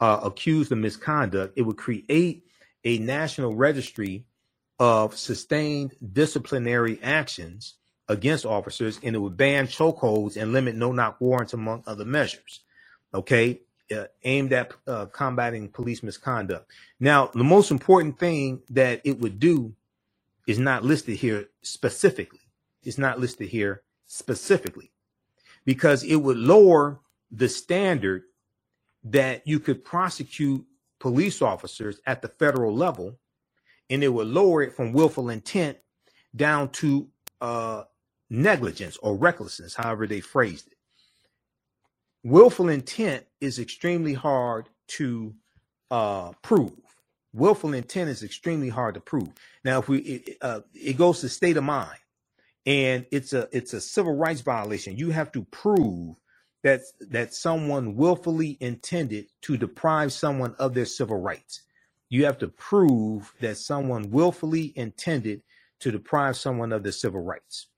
[SPEAKER 4] uh, accused of misconduct. It would create a national registry of sustained disciplinary actions against officers, and it would ban chokeholds and limit no knock warrants, among other measures. Okay, uh, aimed at uh, combating police misconduct. Now, the most important thing that it would do is not listed here specifically. It's not listed here specifically because it would lower the standard that you could prosecute police officers at the federal level, and it would lower it from willful intent down to uh, negligence or recklessness, however they phrased it. Willful intent is extremely hard to uh, prove. Willful intent is extremely hard to prove. Now, if we it, uh, it goes to state of mind, and it's a it's a civil rights violation. You have to prove that that someone willfully intended to deprive someone of their civil rights. You have to prove that someone willfully intended to deprive someone of their civil rights.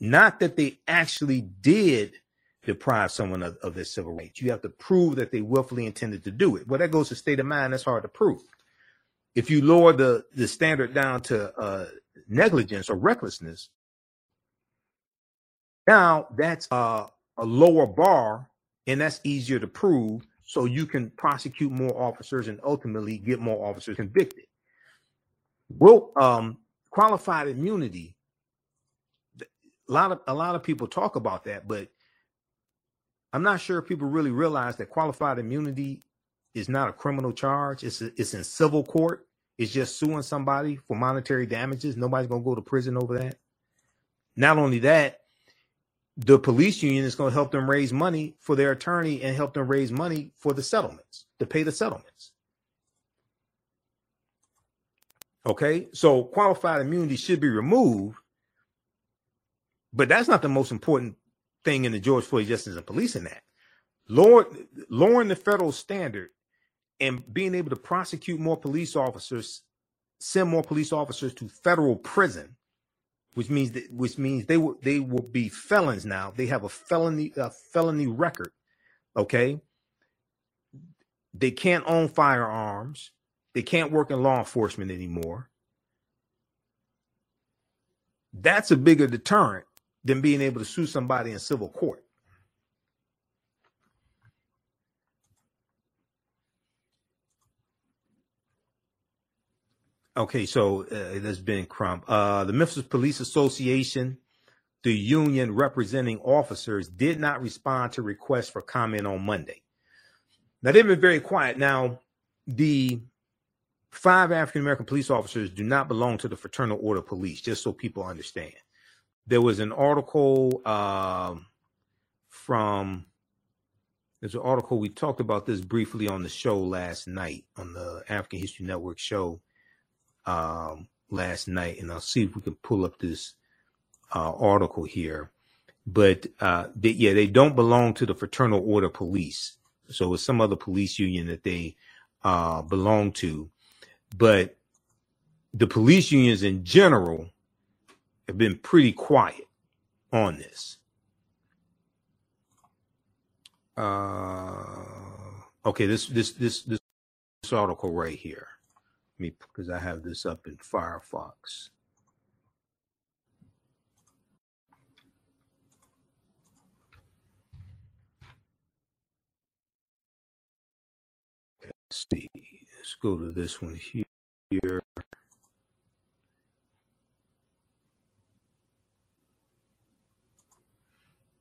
[SPEAKER 4] Not that they actually did deprive someone of, of their civil rights. You have to prove that they willfully intended to do it. Well, that goes to state of mind. That's hard to prove. If you lower the, the standard down to uh, negligence or recklessness, now that's uh, a lower bar, and that's easier to prove. So you can prosecute more officers and ultimately get more officers convicted. Well, um, qualified immunity a lot of a lot of people talk about that, but I'm not sure if people really realize that qualified immunity is not a criminal charge. It's a, it's in civil court. It's just suing somebody for monetary damages. Nobody's gonna go to prison over that. Not only that, the police union is going to help them raise money for their attorney and help them raise money for the settlements to pay the settlements. Okay, so qualified immunity should be removed, but that's not the most important thing in the George Floyd Justice and Policing Act. Lowering, lowering the federal standard and being able to prosecute more police officers, send more police officers to federal prison which means that which means they will they will be felons now. They have a felony a felony record. Okay. They can't own firearms. They can't work in law enforcement anymore. That's a bigger deterrent than being able to sue somebody in civil court. Okay, so uh, it has been Crump. Uh, the Memphis Police Association, the union representing officers, did not respond to requests for comment on Monday. Now they've been very quiet. Now, the five African American police officers do not belong to the Fraternal Order of Police, just so people understand. There was an article uh, from there's an article we talked about this briefly on the show last night on the African History Network show um, last night, and I'll see if we can pull up this uh, article here. But uh, they, yeah, they don't belong to the Fraternal Order Police, so it's some other police union that they uh, belong to. But the police unions in general have been pretty quiet on this. Uh, okay, this this this this article right here me because I have this up in Firefox. Let's see. Let's go to this one here.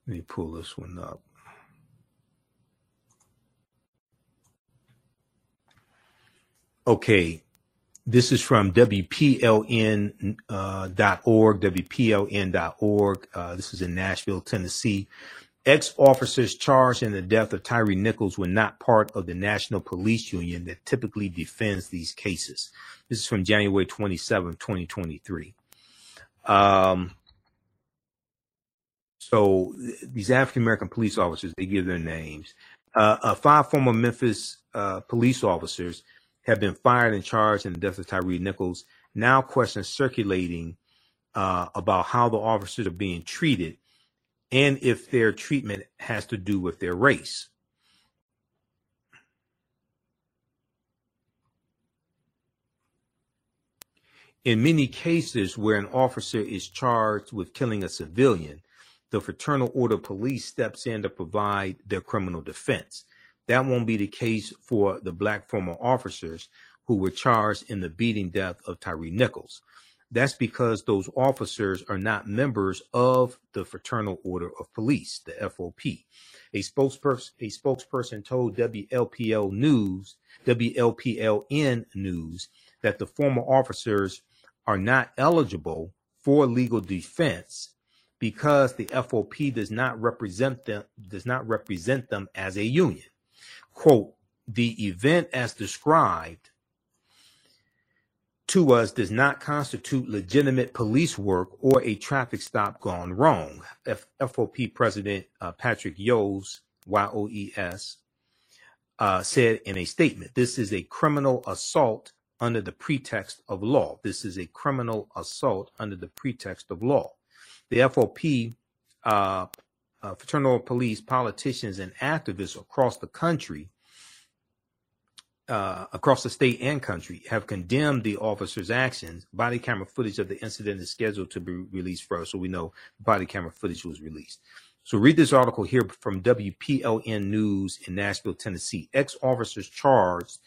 [SPEAKER 4] Let me pull this one up. Okay, this is from WPLN.org, uh, WPLN.org. Uh, this is in Nashville, Tennessee. Ex officers charged in the death of Tyre Nichols were not part of the National Police Union that typically defends these cases. This is from January 27, 2023. Um, so these African American police officers, they give their names. Uh, uh, five former Memphis uh, police officers have been fired and charged in the death of Tyre Nichols. Now questions circulating uh, about how the officers are being treated and if their treatment has to do with their race. In many cases where an officer is charged with killing a civilian, the Fraternal Order of Police steps in to provide their criminal defense. That won't be the case for the black former officers who were charged in the beating death of Tyre Nichols. That's because those officers are not members of the Fraternal Order of Police, the FOP. A spokesperson, a spokesperson told WLPL News, WLPLN News, that the former officers are not eligible for legal defense because the FOP does not represent them does not represent them as a union quote, the event as described to us does not constitute legitimate police work or a traffic stop gone wrong. F- FOP President uh, Patrick Yoes, Y-O-E-S, uh, said in a statement, this is a criminal assault under the pretext of law. This is a criminal assault under the pretext of law. The FOP uh, uh, fraternal police, politicians, and activists across the country, uh, across the state and country, have condemned the officer's actions. Body camera footage of the incident is scheduled to be released first, so we know body camera footage was released. So read this article here from WPLN News in Nashville, Tennessee. Ex-officers charged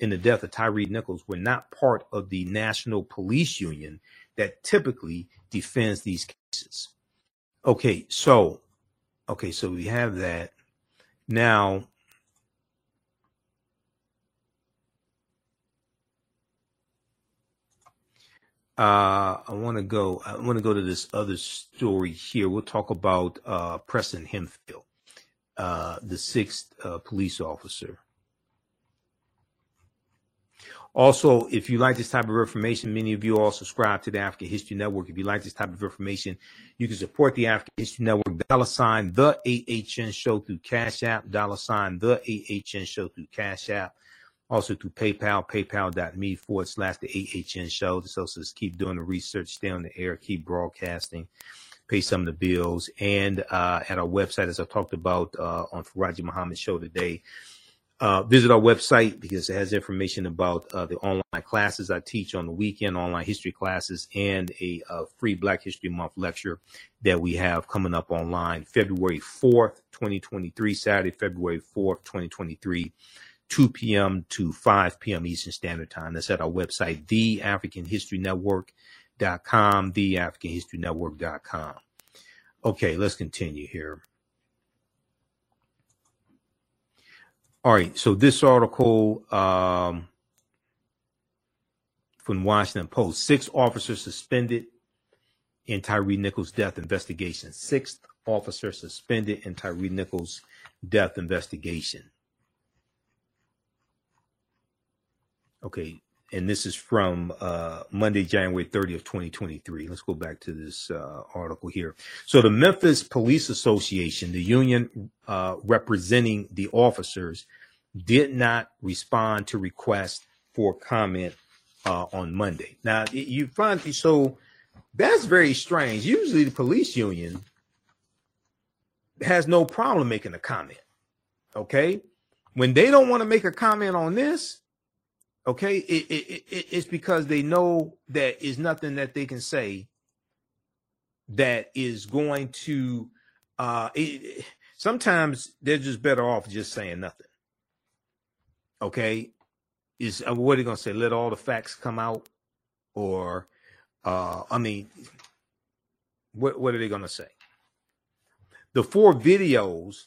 [SPEAKER 4] in the death of Tyre Nichols were not part of the National Police Union that typically defends these cases. Okay, so okay, so we have that. Now uh I want to go I want to go to this other story here. We'll talk about uh Preston Hemphill, uh the sixth uh, police officer. Also, if you like this type of information, many of you all subscribe to the African History Network. If you like this type of information, you can support the African History Network, dollar sign the AHN show through Cash App, dollar sign the AHN show through Cash App, also through PayPal, paypal.me forward slash the AHN show. Also is keep doing the research, stay on the air, keep broadcasting, pay some of the bills. And uh, at our website, as I talked about uh, on Farajii Muhammad show today, uh, visit our website because it has information about uh, the online classes I teach on the weekend, online history classes, and a, uh free Black History Month lecture that we have coming up online February 4th, 2023, Saturday, February 4th, 2023, 2 p.m. to 5 p.m. Eastern Standard Time. That's at our website, theafricanhistorynetwork.com, theafricanhistorynetwork.com. Okay, let's continue here. All right. So this article um, from Washington Post: six officers suspended in Tyre Nichols' death investigation. Sixth officer suspended in Tyre Nichols' death investigation. Okay, and this is from uh, Monday, January 30th, 2023. Let's go back to this uh, article here. So the Memphis Police Association, the union uh, representing the officers, did not respond to requests for comment uh, on Monday. Now you find so that's very strange. Usually the police union has no problem making a comment. Okay, when they don't want to make a comment on this, okay, it, it, it, it's because they know that is nothing that they can say that is going to. Uh, it, sometimes they're just better off just saying nothing. Okay, is uh, what are they gonna say? Let all the facts come out, or uh, I mean, what what are they gonna say? The four videos,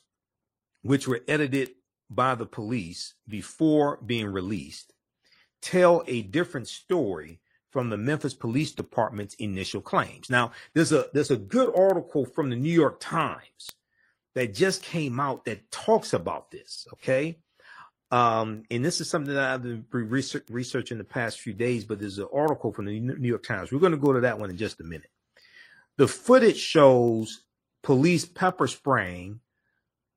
[SPEAKER 4] which were edited by the police before being released, tell a different story from the Memphis Police Department's initial claims. Now, there's a there's a good article from the New York Times that just came out that talks about this. Okay, um, and this is something that I've been research, researching the past few days, but there's an article from the New York Times. We're going to go to that one in just a minute. The footage shows police pepper spraying,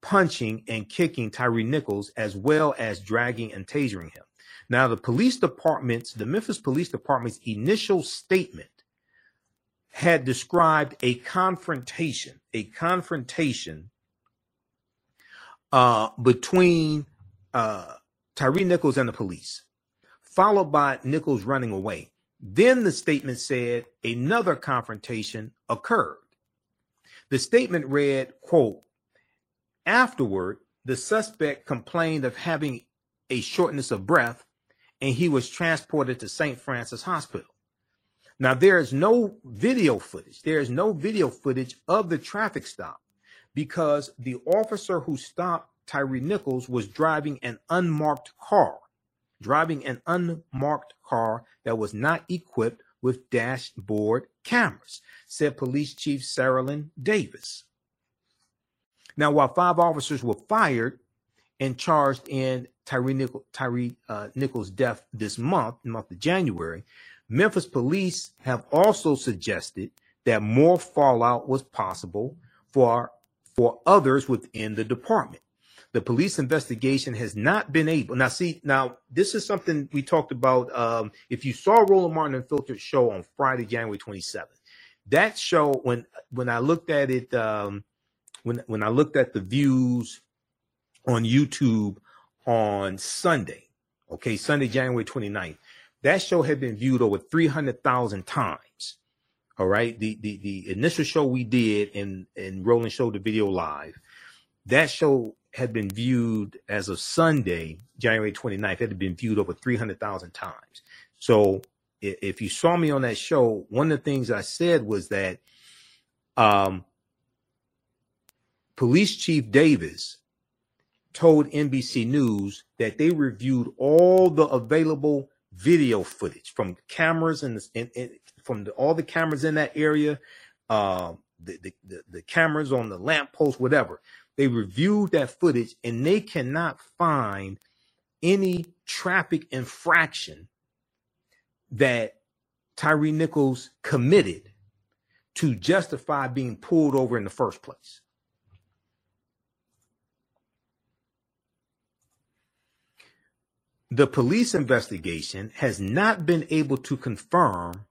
[SPEAKER 4] punching, and kicking Tyre Nichols, as well as dragging and tasering him. Now, the police department's, the Memphis Police Department's initial statement had described a confrontation, a confrontation uh, between uh, Tyre Nichols and the police, followed by Nichols running away. Then the statement said another confrontation occurred. The statement read, quote, afterward, the suspect complained of having a shortness of breath and he was transported to St. Francis Hospital. Now, there is no video footage. There is no video footage of the traffic stop because the officer who stopped Tyre Nichols was driving an unmarked car, driving an unmarked car that was not equipped with dashboard cameras, said Police Chief Cerelyn Davis. Now, while five officers were fired and charged in Tyre, Nichol, Tyre uh, Nichols' death this month, the month of January, Memphis police have also suggested that more fallout was possible for, for others within the department. The police investigation has not been able. Now, see, now this is something we talked about. Um, if you saw Roland Martin Unfiltered show on Friday, January 27th, that show when when I looked at it, um, when when I looked at the views on YouTube on Sunday, okay, Sunday, January 29th, that show had been viewed over 300,000 times. All right. The, the, the initial show we did and, and Roland showed the video live. That show had been viewed as of Sunday, January 29th, it had been viewed over 300,000 times. So if you saw me on that show, one of the things I said was that um, Police Chief Davis told NBC News that they reviewed all the available video footage from cameras and, from the, all the cameras in that area, uh, the, the, the, the cameras on the lamppost, whatever. They reviewed that footage and they cannot find any traffic infraction that Tyre Nichols committed to justify being pulled over in the first place. The police investigation has not been able to confirm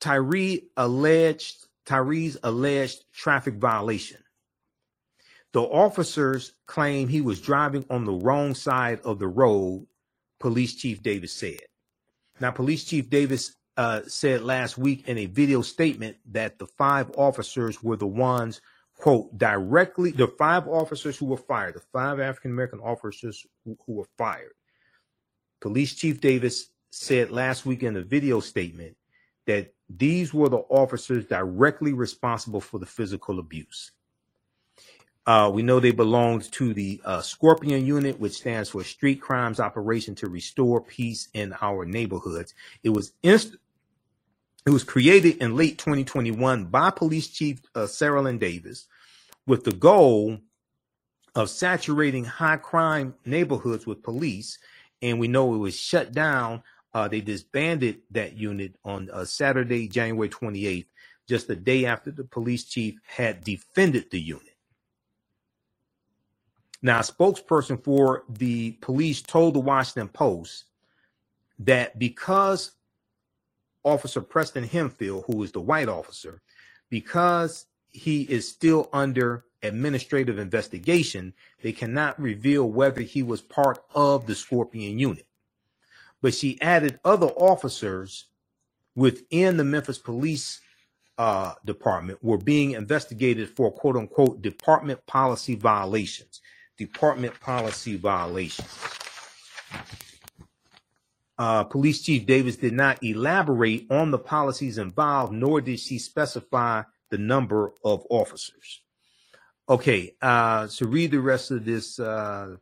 [SPEAKER 4] Tyre alleged Tyre's alleged traffic violation. The officers claim he was driving on the wrong side of the road, Police Chief Davis said. Now, Police Chief Davis uh, said last week in a video statement that the five officers were the ones quote, directly, the five officers who were fired, the five African American officers who, who were fired. Police Chief Davis said last week in a video statement that these were the officers directly responsible for the physical abuse. Uh, we know they belonged to the uh, Scorpion Unit, which stands for Street Crimes Operation to Restore Peace in Our Neighborhoods. It was inst- it was created in late 2021 by Police Chief uh, Cerelyn Davis with the goal of saturating high crime neighborhoods with police. And we know it was shut down. Uh, they disbanded that unit on uh, Saturday, January 28th, just the day after the police chief had defended the unit. Now, a spokesperson for the police told the Washington Post that because Officer Preston Hemphill, who is the white officer, because he is still under administrative investigation, they cannot reveal whether he was part of the Scorpion unit. But she added other officers within the Memphis Police uh, Department were being investigated for quote unquote department policy violations. Department policy violations. Uh, Police Chief Davis did not elaborate on the policies involved, nor did she specify the number of officers. Okay, uh, so read the rest of this. Uh,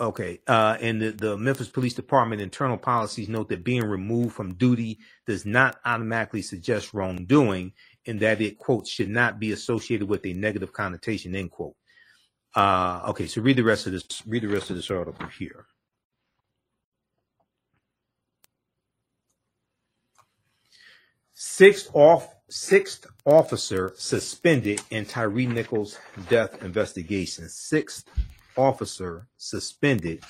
[SPEAKER 4] okay, uh, and the, the Memphis Police Department internal policies note that being removed from duty does not automatically suggest wrongdoing, and that it quote should not be associated with a negative connotation. End quote. Uh, okay, so read the rest of this. Read the rest of this article here. Sixth off sixth officer suspended in Tyre Nichols' death investigation. Sixth officer suspended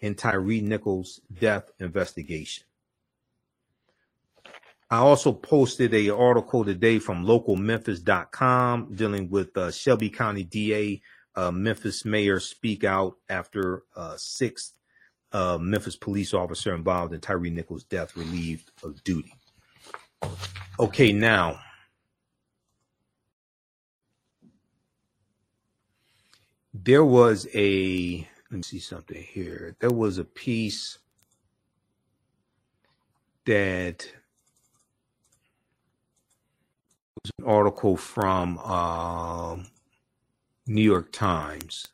[SPEAKER 4] in Tyre Nichols' death investigation. I also posted a article today from localmemphis.com dealing with uh, Shelby County DA, uh, Memphis mayor speak out after uh, sixth uh, Memphis police officer involved in Tyre Nichols' death relieved of duty. Okay, now there was a let me see something here. There was a piece that was an article from uh, New York Times.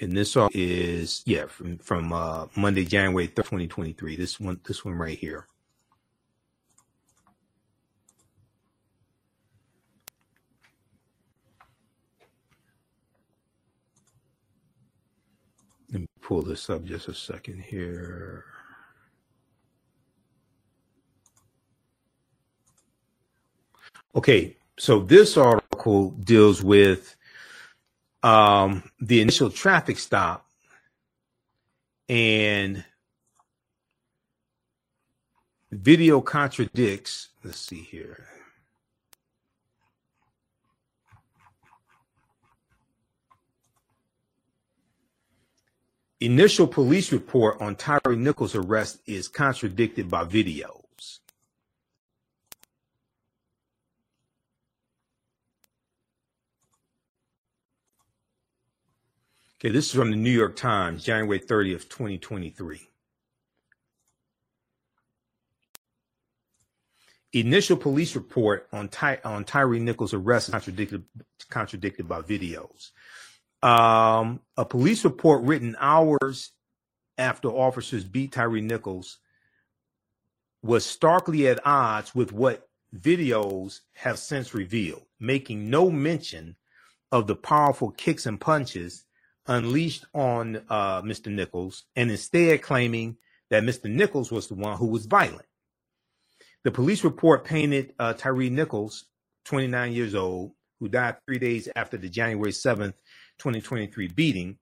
[SPEAKER 4] and this is yeah from from uh, Monday, January 3rd, 2023. This one, this one right here. Let me pull this up just a second here. Okay, so this article deals with um, the initial traffic stop and video contradicts. Let's see here. Initial police report on Tyre Nichols' arrest is contradicted by video. Okay, this is from the New York Times, January 30th, 2023. Initial police report on Ty- on Tyre Nichols' arrest contradicted contradicted by videos. Um, a police report written hours after officers beat Tyre Nichols was starkly at odds with what videos have since revealed, making no mention of the powerful kicks and punches unleashed on uh, Mr. Nichols, and instead claiming that Mr. Nichols was the one who was violent. The police report painted uh, Tyre Nichols, 29 years old, who died three days after the January 7th, 2023 beating.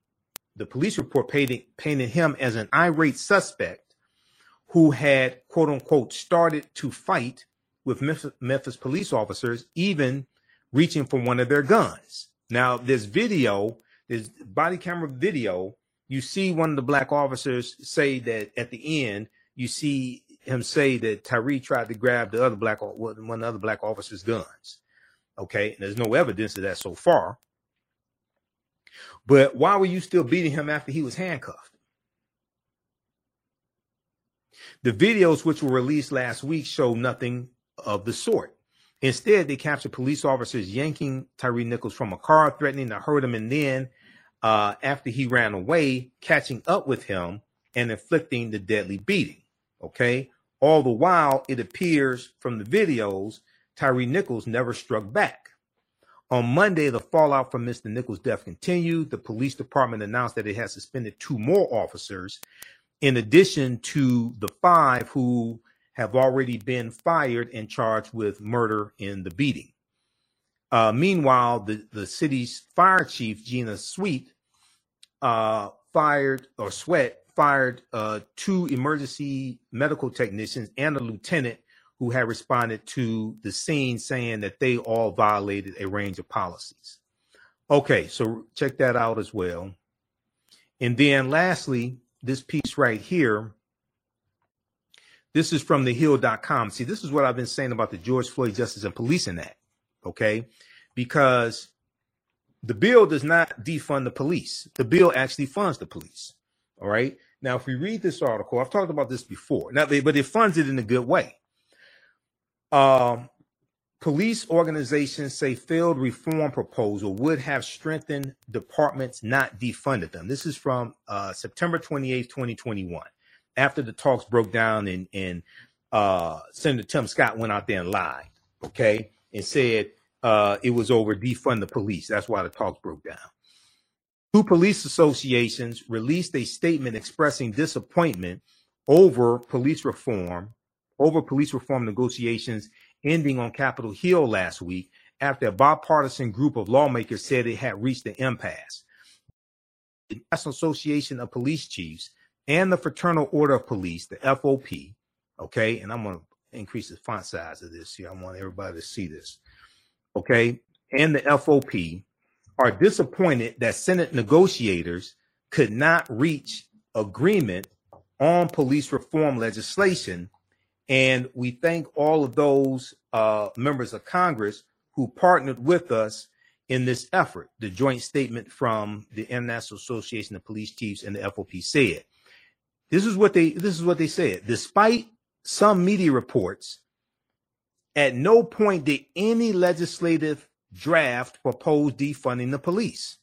[SPEAKER 4] The police report painted, painted him as an irate suspect who had, quote unquote, started to fight with Memphis, Memphis police officers, even reaching for one of their guns. Now, this video, this body camera video, you see one of the black officers say that at the end, you see him say that Tyre tried to grab the other black one of the other black officers' guns. Okay, and there's no evidence of that so far. But why were you still beating him after he was handcuffed? The videos which were released last week show nothing of the sort. Instead, they captured police officers yanking Tyre Nichols from a car, threatening to hurt him, and then, uh, after he ran away, catching up with him and inflicting the deadly beating. Okay. All the while, it appears from the videos, Tyre Nichols never struck back. On Monday, the fallout from Mr. Nichols' death continued. The police department announced that it had suspended two more officers, in addition to the five who have already been fired and charged with murder in the beating. Uh, meanwhile, the, the city's fire chief, Gina Sweet, uh, fired or Sweat fired uh, two emergency medical technicians and a lieutenant who had responded to the scene saying that they all violated a range of policies. Okay, so check that out as well. And then lastly, this piece right here this is from thehill.com. See, this is what I've been saying about the George Floyd Justice and Policing Act. Okay. Because the bill does not defund the police. The bill actually funds the police. All right. Now, if we read this article, I've talked about this before. Now, but it funds it in a good way. Um, police organizations say failed reform proposal would have strengthened departments, not defunded them. This is from uh, September 28th, 2021 after the talks broke down and and uh, Senator Tim Scott went out there and lied, okay, and said uh, it was over defund the police. That's why the talks broke down. Two police associations released a statement expressing disappointment over police reform, over police reform negotiations ending on Capitol Hill last week after a bipartisan group of lawmakers said it had reached an impasse. The National Association of Police Chiefs and the Fraternal Order of Police, the FOP. Okay, and I'm going to increase the font size of this here. I want everybody to see this. Okay, and the FOP are disappointed that Senate negotiators could not reach agreement on police reform legislation. And we thank all of those uh, members of Congress who partnered with us in this effort. The joint statement from the International Association of Police Chiefs and the FOP said this is what they this is what they said. Despite some media reports, at no point did any legislative draft propose defunding the police.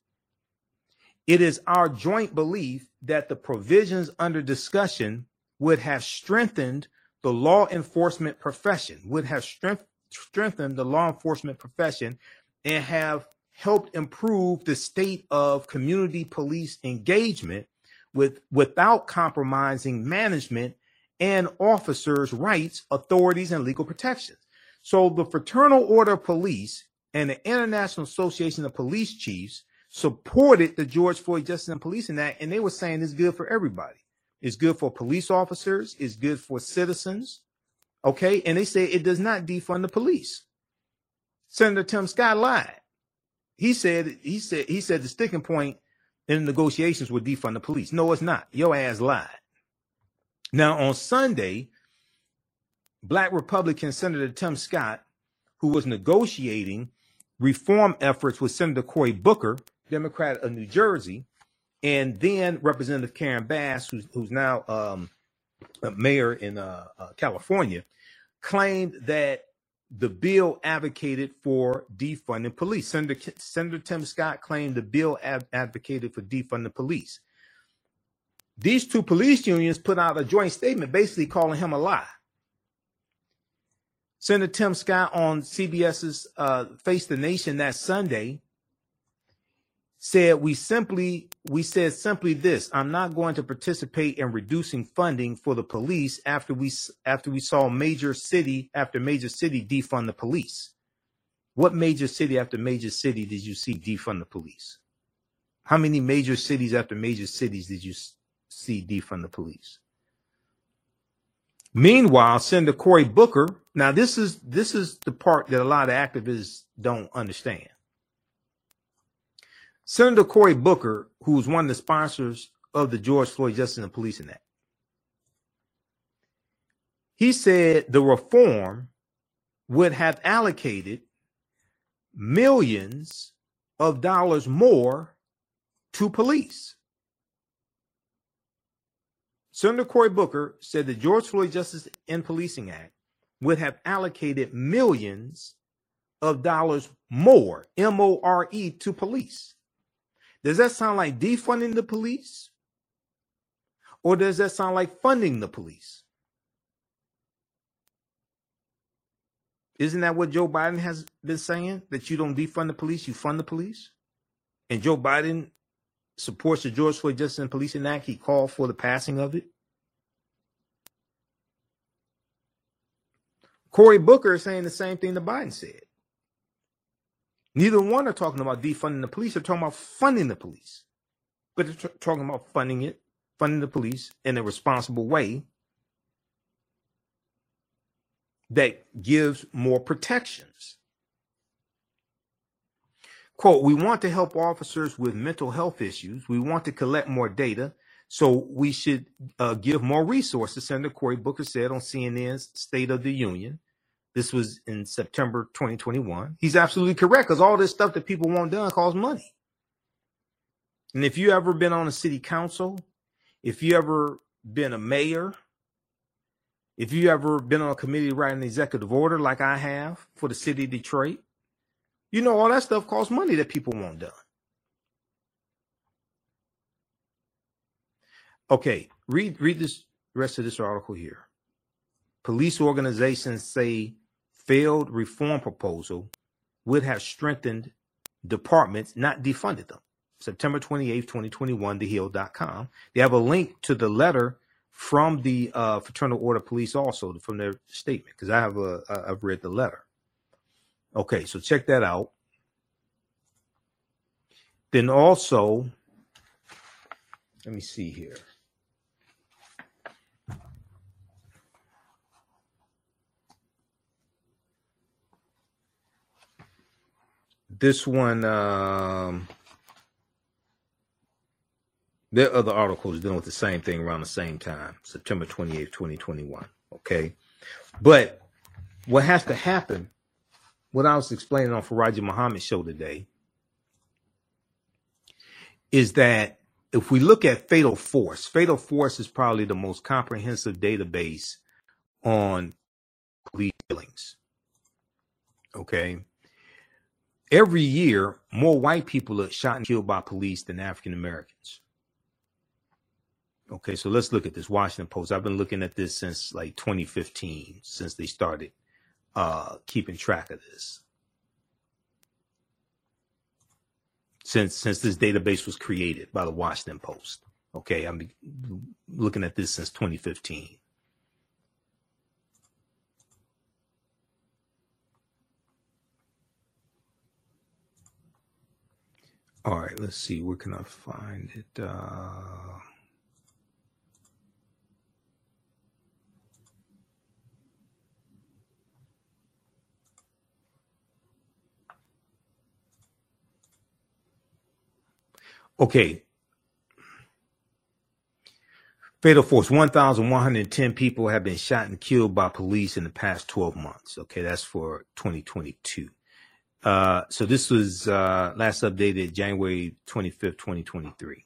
[SPEAKER 4] It is our joint belief that the provisions under discussion would have strengthened the law enforcement profession, would have strength, strengthened the law enforcement profession, and have helped improve the state of community police engagement with without compromising management and officers' rights, authorities, and legal protections. So the Fraternal Order of Police and the International Association of Police Chiefs supported the George Floyd Justice and Policing Act, and they were saying it's good for everybody. It's good for police officers, it's good for citizens. Okay, and they say it does not defund the police. Senator Tim Scott lied. He said he said he said the sticking point in negotiations with defund the police. No, it's not. Your ass lied. Now, on Sunday, Black Republican Senator Tim Scott, who was negotiating reform efforts with Senator Cory Booker, Democrat of New Jersey, and then Representative Karen Bass, who's, who's now um, mayor in uh, uh, California, claimed that the bill advocated for defunding police. Senator, Senator Tim Scott claimed the bill ad- advocated for defunding police. These two police unions put out a joint statement basically calling him a lie. Senator Tim Scott on CBS's uh, Face the Nation that Sunday said we simply we said simply this i'm not going to participate in reducing funding for the police after we after we saw major city after major city defund the police. What major city after major city did you see defund the police? How many major cities after major cities did you see defund the police? Meanwhile senator cory booker now this is this is the part that a lot of activists don't understand Senator Cory Booker, who was one of the sponsors of the George Floyd Justice and Policing Act, he said the reform would have allocated millions of dollars more to police. Senator Cory Booker said the George Floyd Justice and Policing Act would have allocated millions of dollars more, M O R E, to police. Does that sound like defunding the police? Or does that sound like funding the police? Isn't that what Joe Biden has been saying? That you don't defund the police, you fund the police? And Joe Biden supports the George Floyd Justice and Policing Act. He called for the passing of it. Cory Booker is saying the same thing that Biden said. Neither one are talking about defunding the police. They're talking about funding the police. But they're t- talking about funding it, funding the police in a responsible way that gives more protections. Quote, we want to help officers with mental health issues. We want to collect more data. So we should uh, give more resources, Senator Cory Booker said on CNN's State of the Union. This was in September 2021. He's absolutely correct because all this stuff that people want done costs money. And if you ever been on a city council, if you ever been a mayor, if you ever been on a committee writing an executive order like I have for the city of Detroit, you know all that stuff costs money that people want done. Okay, read read this rest of this article here. Police organizations say failed reform proposal would have strengthened departments, not defunded them. September 28th, 2021, thehill.com. They have a link to the letter from the uh, Fraternal Order Police also from their statement because I have a I've read the letter. Okay, so check that out. Then also, let me see here. This one, um, there are other articles dealing with the same thing around the same time, September 28th, 2021. Okay. But what has to happen, what I was explaining on Farajii Muhammad's show today, is that if we look at Fatal Force, Fatal Force is probably the most comprehensive database on police killings. Okay every year, more white people are shot and killed by police than African Americans. Okay, so let's look at this Washington Post. I've been looking at this since like 2015, since they started uh, keeping track of this. Since since this database was created by the Washington Post. Okay, I'm looking at this since 2015. All right, let's see. Where can I find it? Uh, okay. Fatal Force 1,110 people have been shot and killed by police in the past 12 months. Okay, that's for 2022. Uh, so this was uh, last updated January 25th, 2023.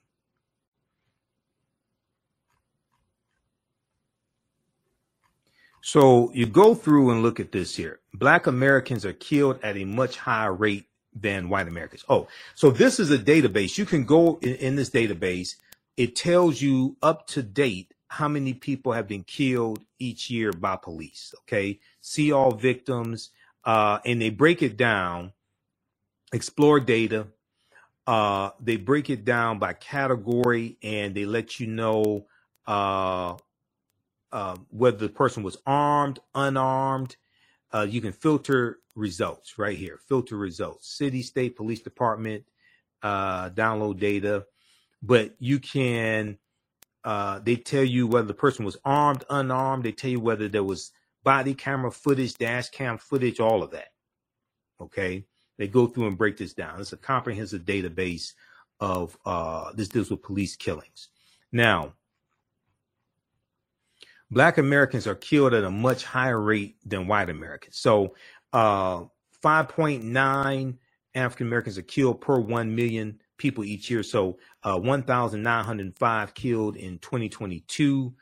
[SPEAKER 4] So you go through and look at this here. Black Americans are killed at a much higher rate than white Americans. Oh, so this is a database. You can go in, in this database. It tells you up to date how many people have been killed each year by police. Okay. See all victims. Uh, and they break it down, explore data. Uh, they break it down by category and they let you know, uh, uh, whether the person was armed, unarmed. Uh, you can filter results right here. Filter results. City, state, police department, uh, download data. But you can, uh, they tell you whether the person was armed, unarmed. They tell you whether there was body camera footage, dash cam footage, all of that. Okay. They go through and break this down. It's a comprehensive database of, uh, this deals with police killings. Now, Black Americans are killed at a much higher rate than white Americans. So, uh, 5.9 African Americans are killed per 1 million people each year. So, uh, 1,905 killed in 2022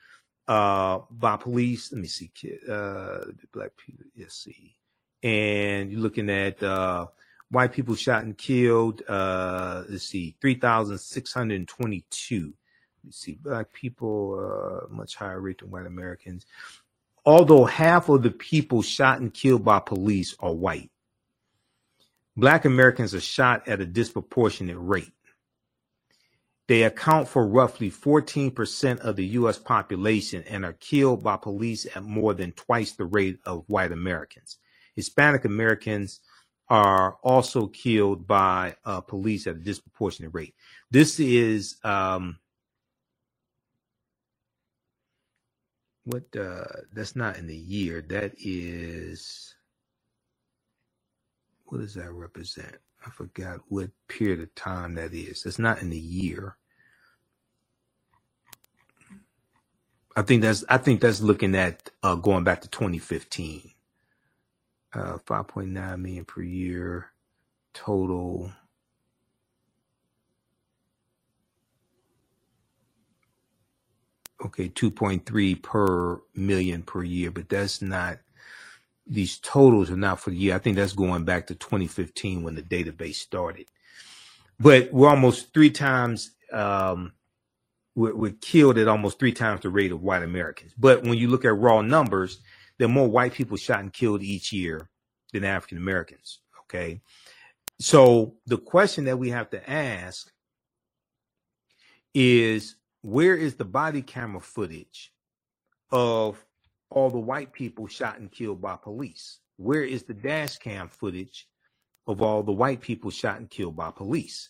[SPEAKER 4] uh, by police. Let me see, uh, black people. Let's see. And you're looking at uh, white people shot and killed. Uh, let's see, 3,622 see, black people, uh, much higher rate than white Americans. Although half of the people shot and killed by police are white, black Americans are shot at a disproportionate rate. They account for roughly 14% of the U.S. population and are killed by police at more than twice the rate of white Americans. Hispanic Americans are also killed by uh, police at a disproportionate rate. This is um, what uh that's not in the year that is what does that represent i forgot what period of time that is. That's not in the year. I think that's i think that's looking at uh going back to 2015 uh 5.9 million per year total. Okay 2.3 per million per year but that's not these totals are not for the year. I think that's going back to 2015 when the database started. But we're almost three times um, we're, we're killed at almost three times the rate of white americans. But when you look at raw numbers there are more white people shot and killed each year than african americans okay? So the question that we have to ask is where is the body camera footage of all the white people shot and killed by police? Where is the dash cam footage of all the white people shot and killed by police?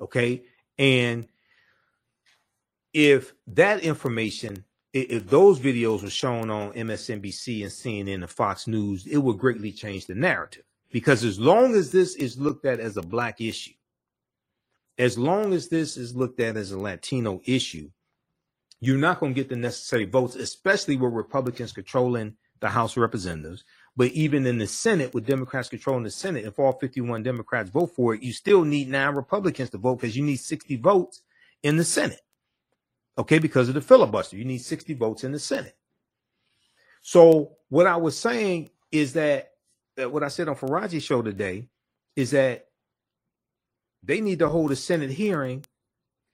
[SPEAKER 4] Okay. And if that information, if those videos were shown on MSNBC and CNN and Fox News, it would greatly change the narrative. Because as long as this is looked at as a black issue, as long as this is looked at as a Latino issue, you're not going to get the necessary votes, especially with Republicans controlling the House of Representatives. But even in the Senate, with Democrats controlling the Senate, if all 51 Democrats vote for it, you still need nine Republicans to vote because you need 60 votes in the Senate. Okay, because of the filibuster, you need 60 votes in the Senate. So what I was saying is that, that what I said on Farajii's show today is that they need to hold a Senate hearing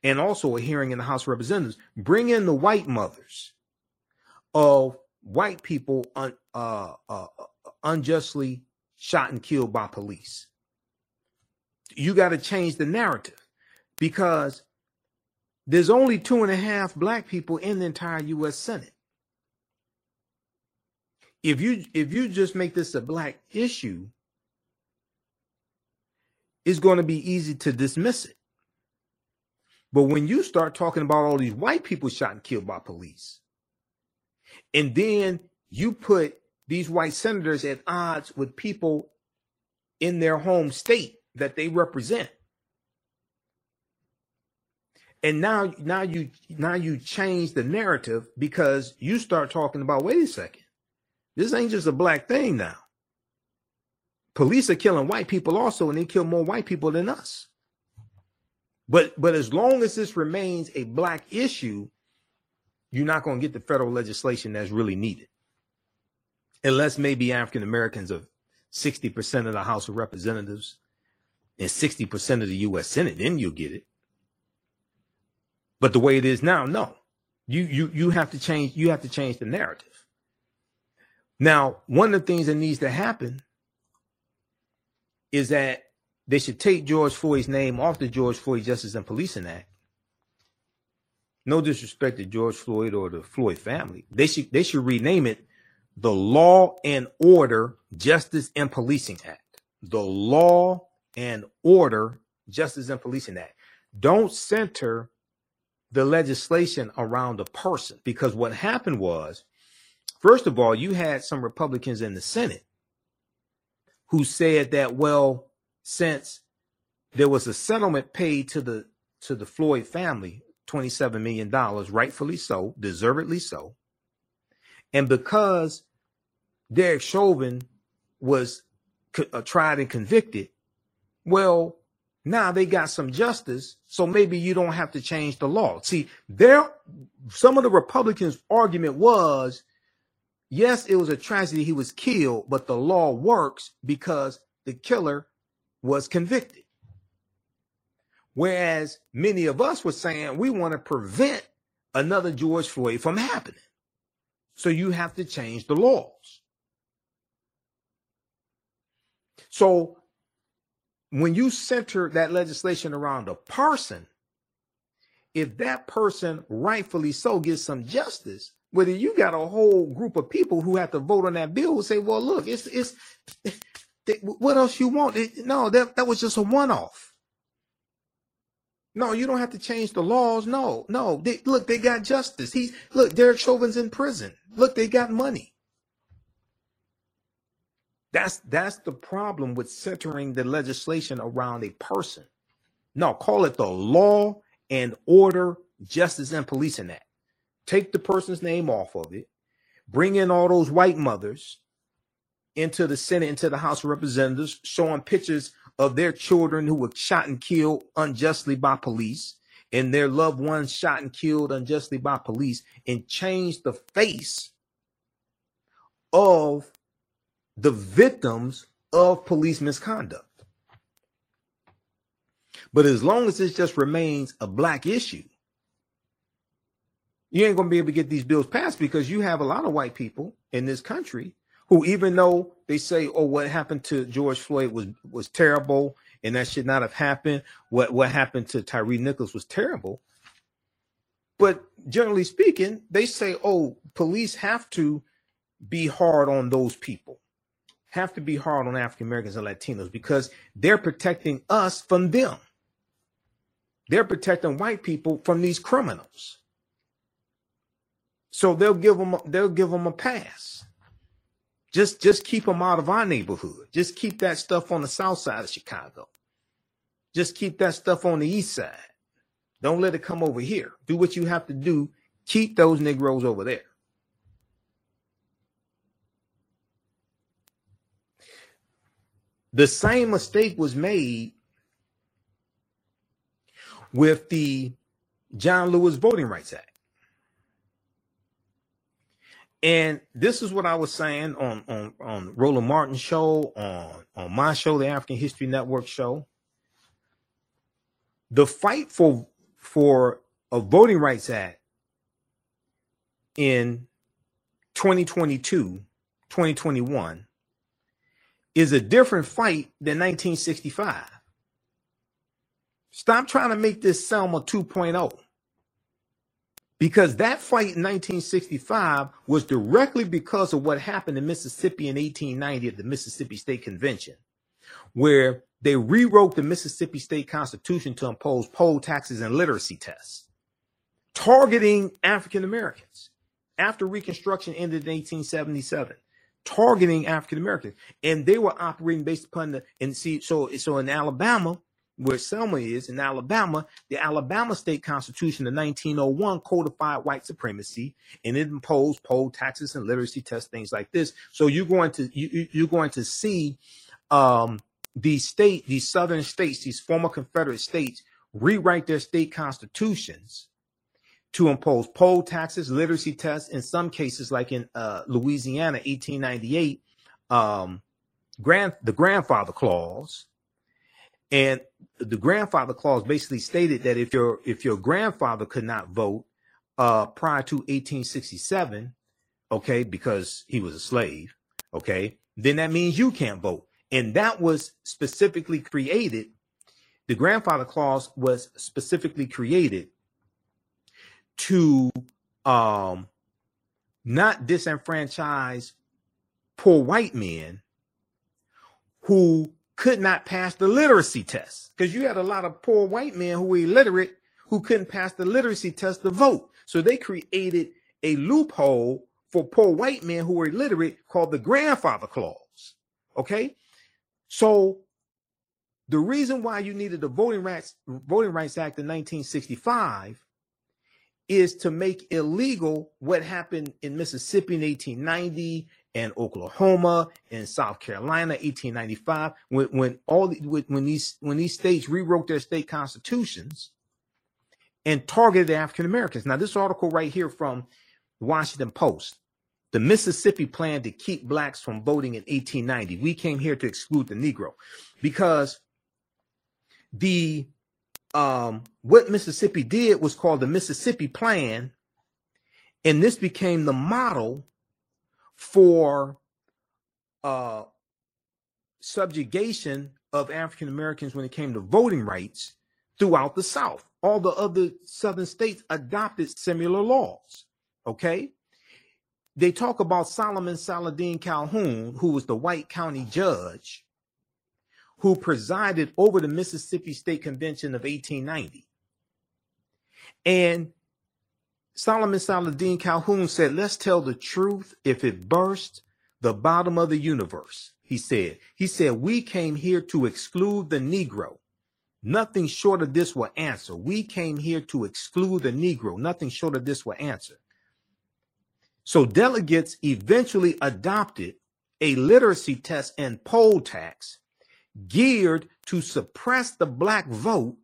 [SPEAKER 4] and also a hearing in the House of Representatives. Bring in the white mothers of white people un, uh, uh, unjustly shot and killed by police. You got to change the narrative because there's only two and a half black people in the entire U.S. Senate. If you if you just make this a black issue, it's going to be easy to dismiss it. But when you start talking about all these white people shot and killed by police, and then you put these white senators at odds with people in their home state that they represent. And now, now you, now you change the narrative because you start talking about, wait a second, this ain't just a black thing now. Police are killing white people also, and they kill more white people than us. But but as long as this remains a black issue, you're not going to get the federal legislation that's really needed. unless maybe African Americans are 60% of the House of Representatives and 60% of the U.S. Senate, then you'll get it. But the way it is now, no. You you you have to change, you have to change the narrative. Now, one of the things that needs to happen is that they should take George Floyd's name off the George Floyd Justice and Policing Act. No disrespect to George Floyd or the Floyd family. They should they should rename it the Law and Order Justice and Policing Act. The Law and Order Justice and Policing Act. Don't center the legislation around a person because what happened was, first of all, you had some Republicans in the Senate who said that, well, since there was a settlement paid to the to the Floyd family, $27 million, rightfully so, deservedly so. And because Derek Chauvin was uh, tried and convicted, well, now they got some justice, so maybe you don't have to change the law. See, there, some of the Republicans' argument was, yes, it was a tragedy he was killed, but the law works because the killer was convicted. Whereas many of us were saying we want to prevent another George Floyd from happening. So you have to change the laws. So when you center that legislation around a person, if that person rightfully so gets some justice, whether you got a whole group of people who have to vote on that bill will say, well, look, it's, it's, what else you want? no, that, that was just a one off. No, you don't have to change the laws. No, no. They, look, they got justice. He look, Derek Chauvin's in prison. Look, they got money. That's that's the problem with centering the legislation around a person. No, call it the Law and Order Justice and Policing Act. Take the person's name off of it. Bring in all those white mothers into the Senate, into the House of Representatives, showing pictures of their children who were shot and killed unjustly by police and their loved ones shot and killed unjustly by police and change the face of the victims of police misconduct. But as long as this just remains a black issue, you ain't going to be able to get these bills passed because you have a lot of white people in this country who, even though they say, "Oh, what happened to George Floyd was was terrible and that should not have happened," what what happened to Tyre Nichols was terrible. But generally speaking, they say, "Oh, police have to be hard on those people." have to be hard on African Americans and Latinos because they're protecting us from them. They're protecting white people from these criminals. So they'll give them they'll give them a pass. Just just keep them out of our neighborhood. Just keep that stuff on the south side of Chicago. Just keep that stuff on the east side. Don't let it come over here. Do what you have to do. Keep those Negroes over there. The same mistake was made with the John Lewis Voting Rights Act. And this is what I was saying on on on Roland Martin's show, on on my show, the African History Network show. The fight for for a Voting Rights Act in 2022, 2021 is a different fight than 1965. Stop trying to make this Selma 2.0. Because that fight in 1965 was directly because of what happened in Mississippi in 1890 at the Mississippi State Convention, where they rewrote the Mississippi State Constitution to impose poll taxes and literacy tests, targeting African Americans. After Reconstruction ended in 1877 targeting African Americans, and they were operating based upon the and see so so in Alabama, where Selma is in Alabama, the Alabama state constitution of 1901 codified white supremacy and it imposed poll taxes and literacy tests, things like this. So you're going to you, you're going to see um, these state these southern states, these former Confederate states, rewrite their state constitutions to impose poll taxes, literacy tests. In some cases, like in uh, Louisiana, 1898, um, grand the grandfather clause, and the grandfather clause basically stated that if your if your grandfather could not vote uh, prior to 1867, okay, because he was a slave, okay, then that means you can't vote. And that was specifically created. The grandfather clause was specifically created to um, not disenfranchise poor white men who could not pass the literacy test because you had a lot of poor white men who were illiterate who couldn't pass the literacy test to vote. So they created a loophole for poor white men who were illiterate called the grandfather clause. Okay. So the reason why you needed the Voting Rights Voting Rights Act in 1965 is to make illegal what happened in Mississippi in 1890 and Oklahoma and South Carolina 1895 when when all when these when these states rewrote their state constitutions and targeted African Americans. Now this article right here from Washington Post the Mississippi plan to keep blacks from voting in 1890. We came here to exclude the Negro because the um, what Mississippi did was called the Mississippi Plan, and this became the model for uh, subjugation of African Americans when it came to voting rights throughout the South. All the other Southern states adopted similar laws. Okay. They talk about Solomon Saladin Calhoon, who was the white county judge who presided over the Mississippi State Convention of 1890. And Solomon Saladin Calhoon said, Let's tell the truth. If it burst the bottom of the universe, he said, He said, We came here to exclude the Negro. Nothing short of this will answer. We came here to exclude the Negro. Nothing short of this will answer. So delegates eventually adopted a literacy test and poll tax geared to suppress the black vote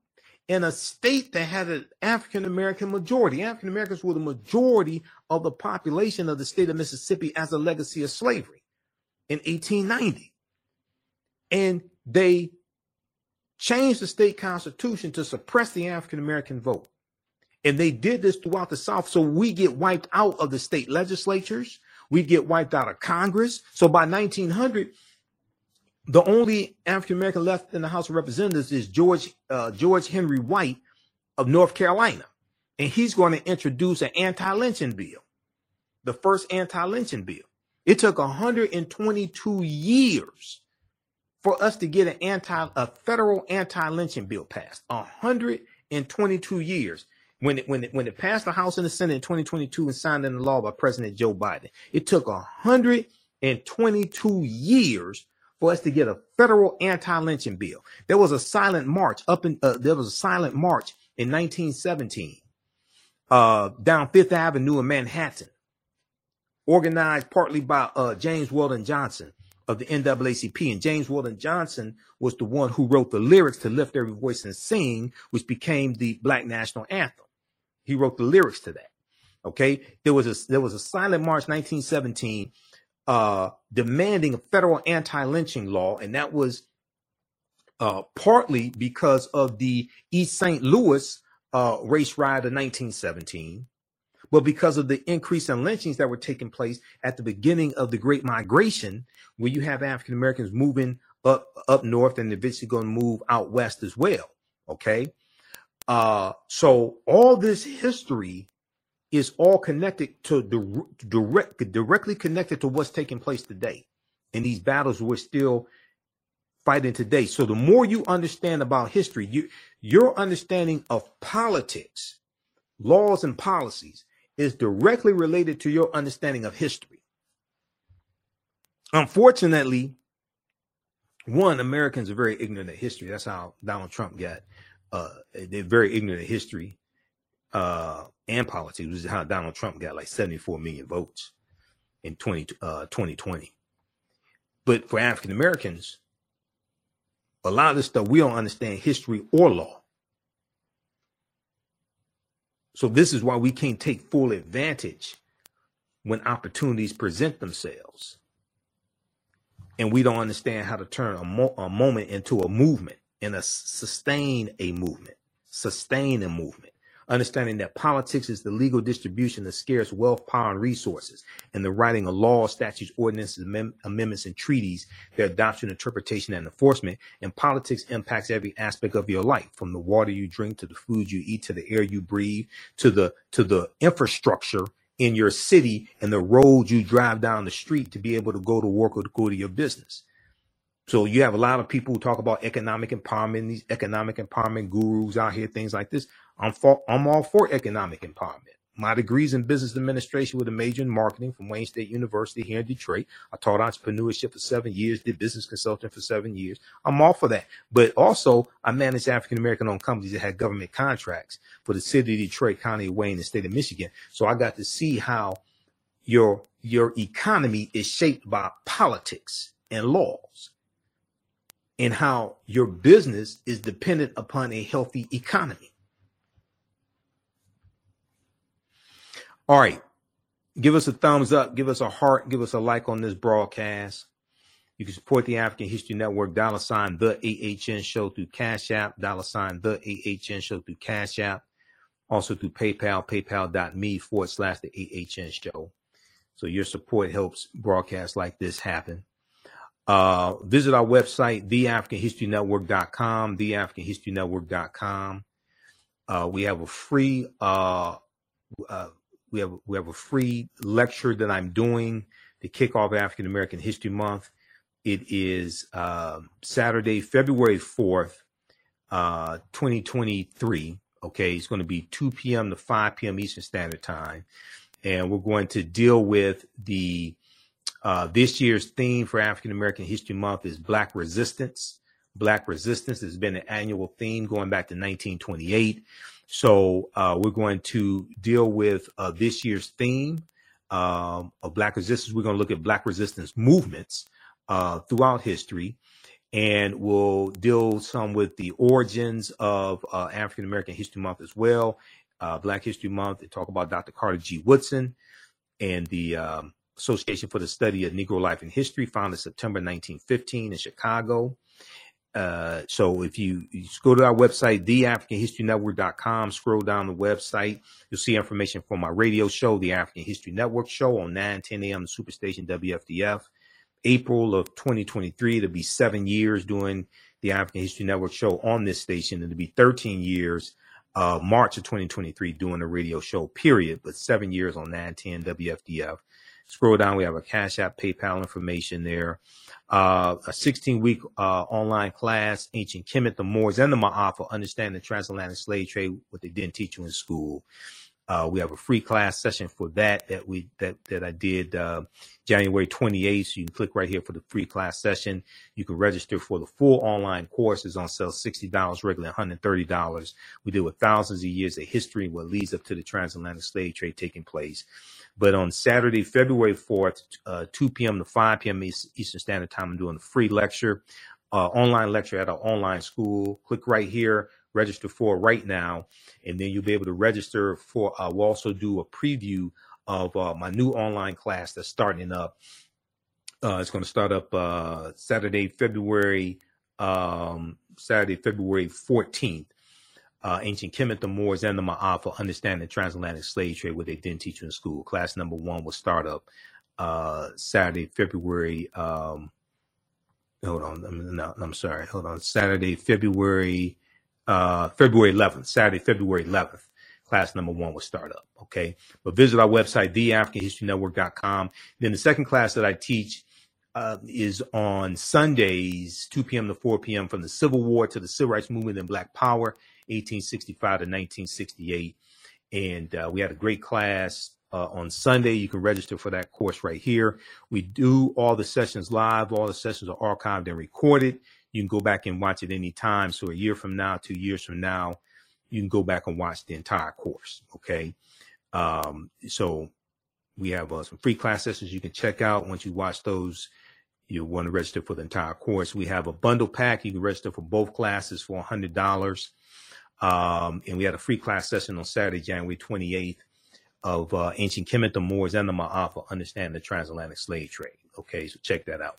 [SPEAKER 4] in a state that had an African American majority. African Americans were the majority of the population of the state of Mississippi as a legacy of slavery in 1890. And they changed the state constitution to suppress the African American vote. And they did this throughout the South. So we get wiped out of the state legislatures. We get wiped out of Congress. So by 1900, the only African American left in the House of Representatives is George uh, George Henry White of North Carolina, and he's going to introduce an anti-lynching bill, the first anti-lynching bill. It took 122 years for us to get an anti a federal anti-lynching bill passed. 122 years when it when it when it passed the House and the Senate in 2022 and signed into law by President Joe Biden. It took 122 years for us to get a federal anti-lynching bill. There was a silent march up in uh, there was a silent march in 1917 uh, down Fifth Avenue in Manhattan, organized partly by uh, James Weldon Johnson of the NAACP. And James Weldon Johnson was the one who wrote the lyrics to Lift Every Voice and Sing, which became the Black National Anthem. He wrote the lyrics to that. Okay. There was a there was a silent march 1917 uh, demanding a federal anti-lynching law, and that was uh, partly because of the East St. Louis uh, race riot of 1917, but because of the increase in lynchings that were taking place at the beginning of the Great Migration, where you have African Americans moving up up north and eventually going to move out west as well. Okay, uh, so all this history is all connected to the direct directly connected to what's taking place today. In these battles we're still fighting today. So the more you understand about history you your understanding of politics laws and policies is directly related to your understanding of history. Unfortunately one americans are very ignorant of history. That's how donald trump got uh they're very ignorant of history. Uh, and politics, which is how Donald Trump got like 74 million votes in 20, uh, 2020. But for African Americans, a lot of this stuff we don't understand history or law. So this is why we can't take full advantage when opportunities present themselves. And we don't understand how to turn a, mo- a moment into a movement and a sustain a movement, sustain a movement understanding that politics is the legal distribution of scarce wealth, power, and resources, and the writing of laws, statutes, ordinances, amem- amendments, and treaties, their adoption, interpretation, and enforcement. And politics impacts every aspect of your life, from the water you drink to the food you eat to the air you breathe to the to the infrastructure in your city and the roads you drive down the street to be able to go to work or to go to your business. So you have a lot of people who talk about economic empowerment, these economic empowerment gurus out here, things like this. I'm for, I'm all for economic empowerment. My degrees in business administration with a major in marketing from Wayne State University here in Detroit. I taught entrepreneurship for seven years, did business consulting for seven years. I'm all for that. But also, I managed African American owned companies that had government contracts for the city of Detroit, County of Wayne, and state of Michigan. So I got to see how your your economy is shaped by politics and laws and how your business is dependent upon a healthy economy. All right. Give us a thumbs up, give us a heart, give us a like on this broadcast. You can support the African History Network, dollar sign the AHN show through Cash App, dollar sign the AHN show through Cash App, also through PayPal, paypal.me forward slash the AHN show. So your support helps broadcasts like this happen. Uh, visit our website, theafricanhistorynetwork.com, theafricanhistorynetwork.com. Uh, we have a free, uh, uh, we have, we have a free lecture that I'm doing to kick off African American History Month. It is, uh, Saturday, February 4th, uh, 2023. Okay. It's going to be 2 p.m. to 5 p.m. Eastern Standard Time. And we're going to deal with the, uh, this year's theme for African American History Month is Black Resistance. Black Resistance has been an annual theme going back to 1928. So uh, we're going to deal with uh, this year's theme um, of Black Resistance. We're going to look at Black Resistance movements uh, throughout history. And we'll deal some with the origins of uh, African American History Month as well. Uh, Black History Month, they talk about Dr. Carter G. Woodson and the um, Association for the Study of Negro Life and History, founded September 1915 in Chicago. Uh, so if you, you go to our website, theafricanhistorynetwork.com, scroll down the website, you'll see information for my radio show, The African History Network Show on 9, 10 a.m. the Superstation WFDF. April of 2023, it'll be seven years doing the African History Network show on this station. And it'll be 13 years, uh, March of 2023 doing a radio show, period, but seven years on 910 WFDF. Scroll down, we have a Cash App, PayPal information there. Uh, a 16 week uh, online class, Ancient Kemet, the Moors, and the Maafa, Understanding the Transatlantic Slave Trade, what they didn't teach you in school. Uh, we have a free class session for that that we that that I did uh, January 28th. So you can click right here for the free class session. You can register for the full online course. is on sale $60, regular $130. We deal with thousands of years of history, what leads up to the transatlantic slave trade taking place. But on Saturday, February 4th, uh, 2 p.m. to 5 p.m. Eastern Standard Time, I'm doing a free lecture, uh, online lecture at our online school. Click right here, register for right now, and then you'll be able to register for. Uh, we'll also do a preview of uh, my new online class that's starting up. Uh, it's going to start up uh, Saturday, February um, Saturday, February 14th uh, ancient Kemet, the Moors, and the Maafa understand the transatlantic slave trade, what they didn't teach you in school. Class number one will start up uh, Saturday, February. Um, hold on, I'm, no, I'm sorry. Hold on, Saturday, February, uh, February 11th. Saturday, February 11th. Class number one will start up. Okay, but visit our website, theafricanhistorynetwork.com. Then the second class that I teach uh, is on Sundays, 2 p.m. to 4 p.m. from the Civil War to the Civil Rights Movement and Black Power 1865 to 1968. And uh, we had a great class uh, on Sunday. You can register for that course right here. We do all the sessions live. All the sessions are archived and recorded. You can go back and watch it anytime. So a year from now, two years from now, you can go back and watch the entire course. Okay. Um, so we have uh, some free class sessions you can check out. Once you watch those, you want to register for the entire course. We have a bundle pack. You can register for both classes for $100. Um, and we had a free class session on Saturday, January 28th of uh, Ancient Kemet, the Moors, and the Maafa, Understanding the Transatlantic Slave Trade. Okay, so check that out.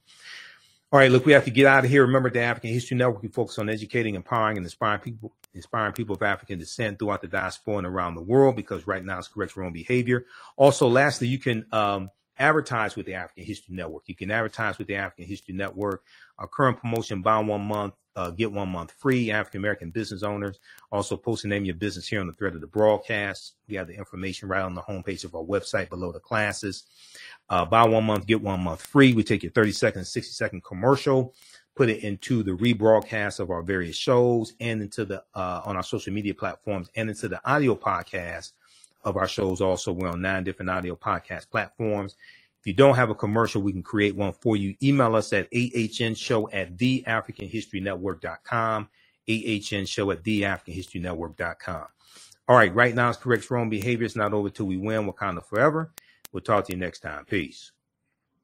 [SPEAKER 4] All right, look, we have to get out of here. Remember, the African History Network, we focus on educating, empowering, and inspiring people, inspiring people of African descent throughout the diaspora and around the world, because right now it's correct wrong behavior. Also, lastly, you can um, advertise with the African History Network. You can advertise with the African History Network. Our current promotion, buy one month, uh, get one month free. African American business owners also post the name of your business here on the thread of the broadcast. We have the information right on the homepage of our website below the classes. Uh, buy one month, get one month free. We take your 30 second, 60 second commercial, put it into the rebroadcast of our various shows and into the, uh, on our social media platforms and into the audio podcast of our shows. Also, we're on nine different audio podcast platforms. If you don't have a commercial, we can create one for you. Email us at ahnshow at theafricanhistorynetwork.com, ahnshow at theafricanhistorynetwork.com. All right, right now it's correct wrong behavior. It's not over till we win. Wakanda forever. We'll talk to you next time. Peace.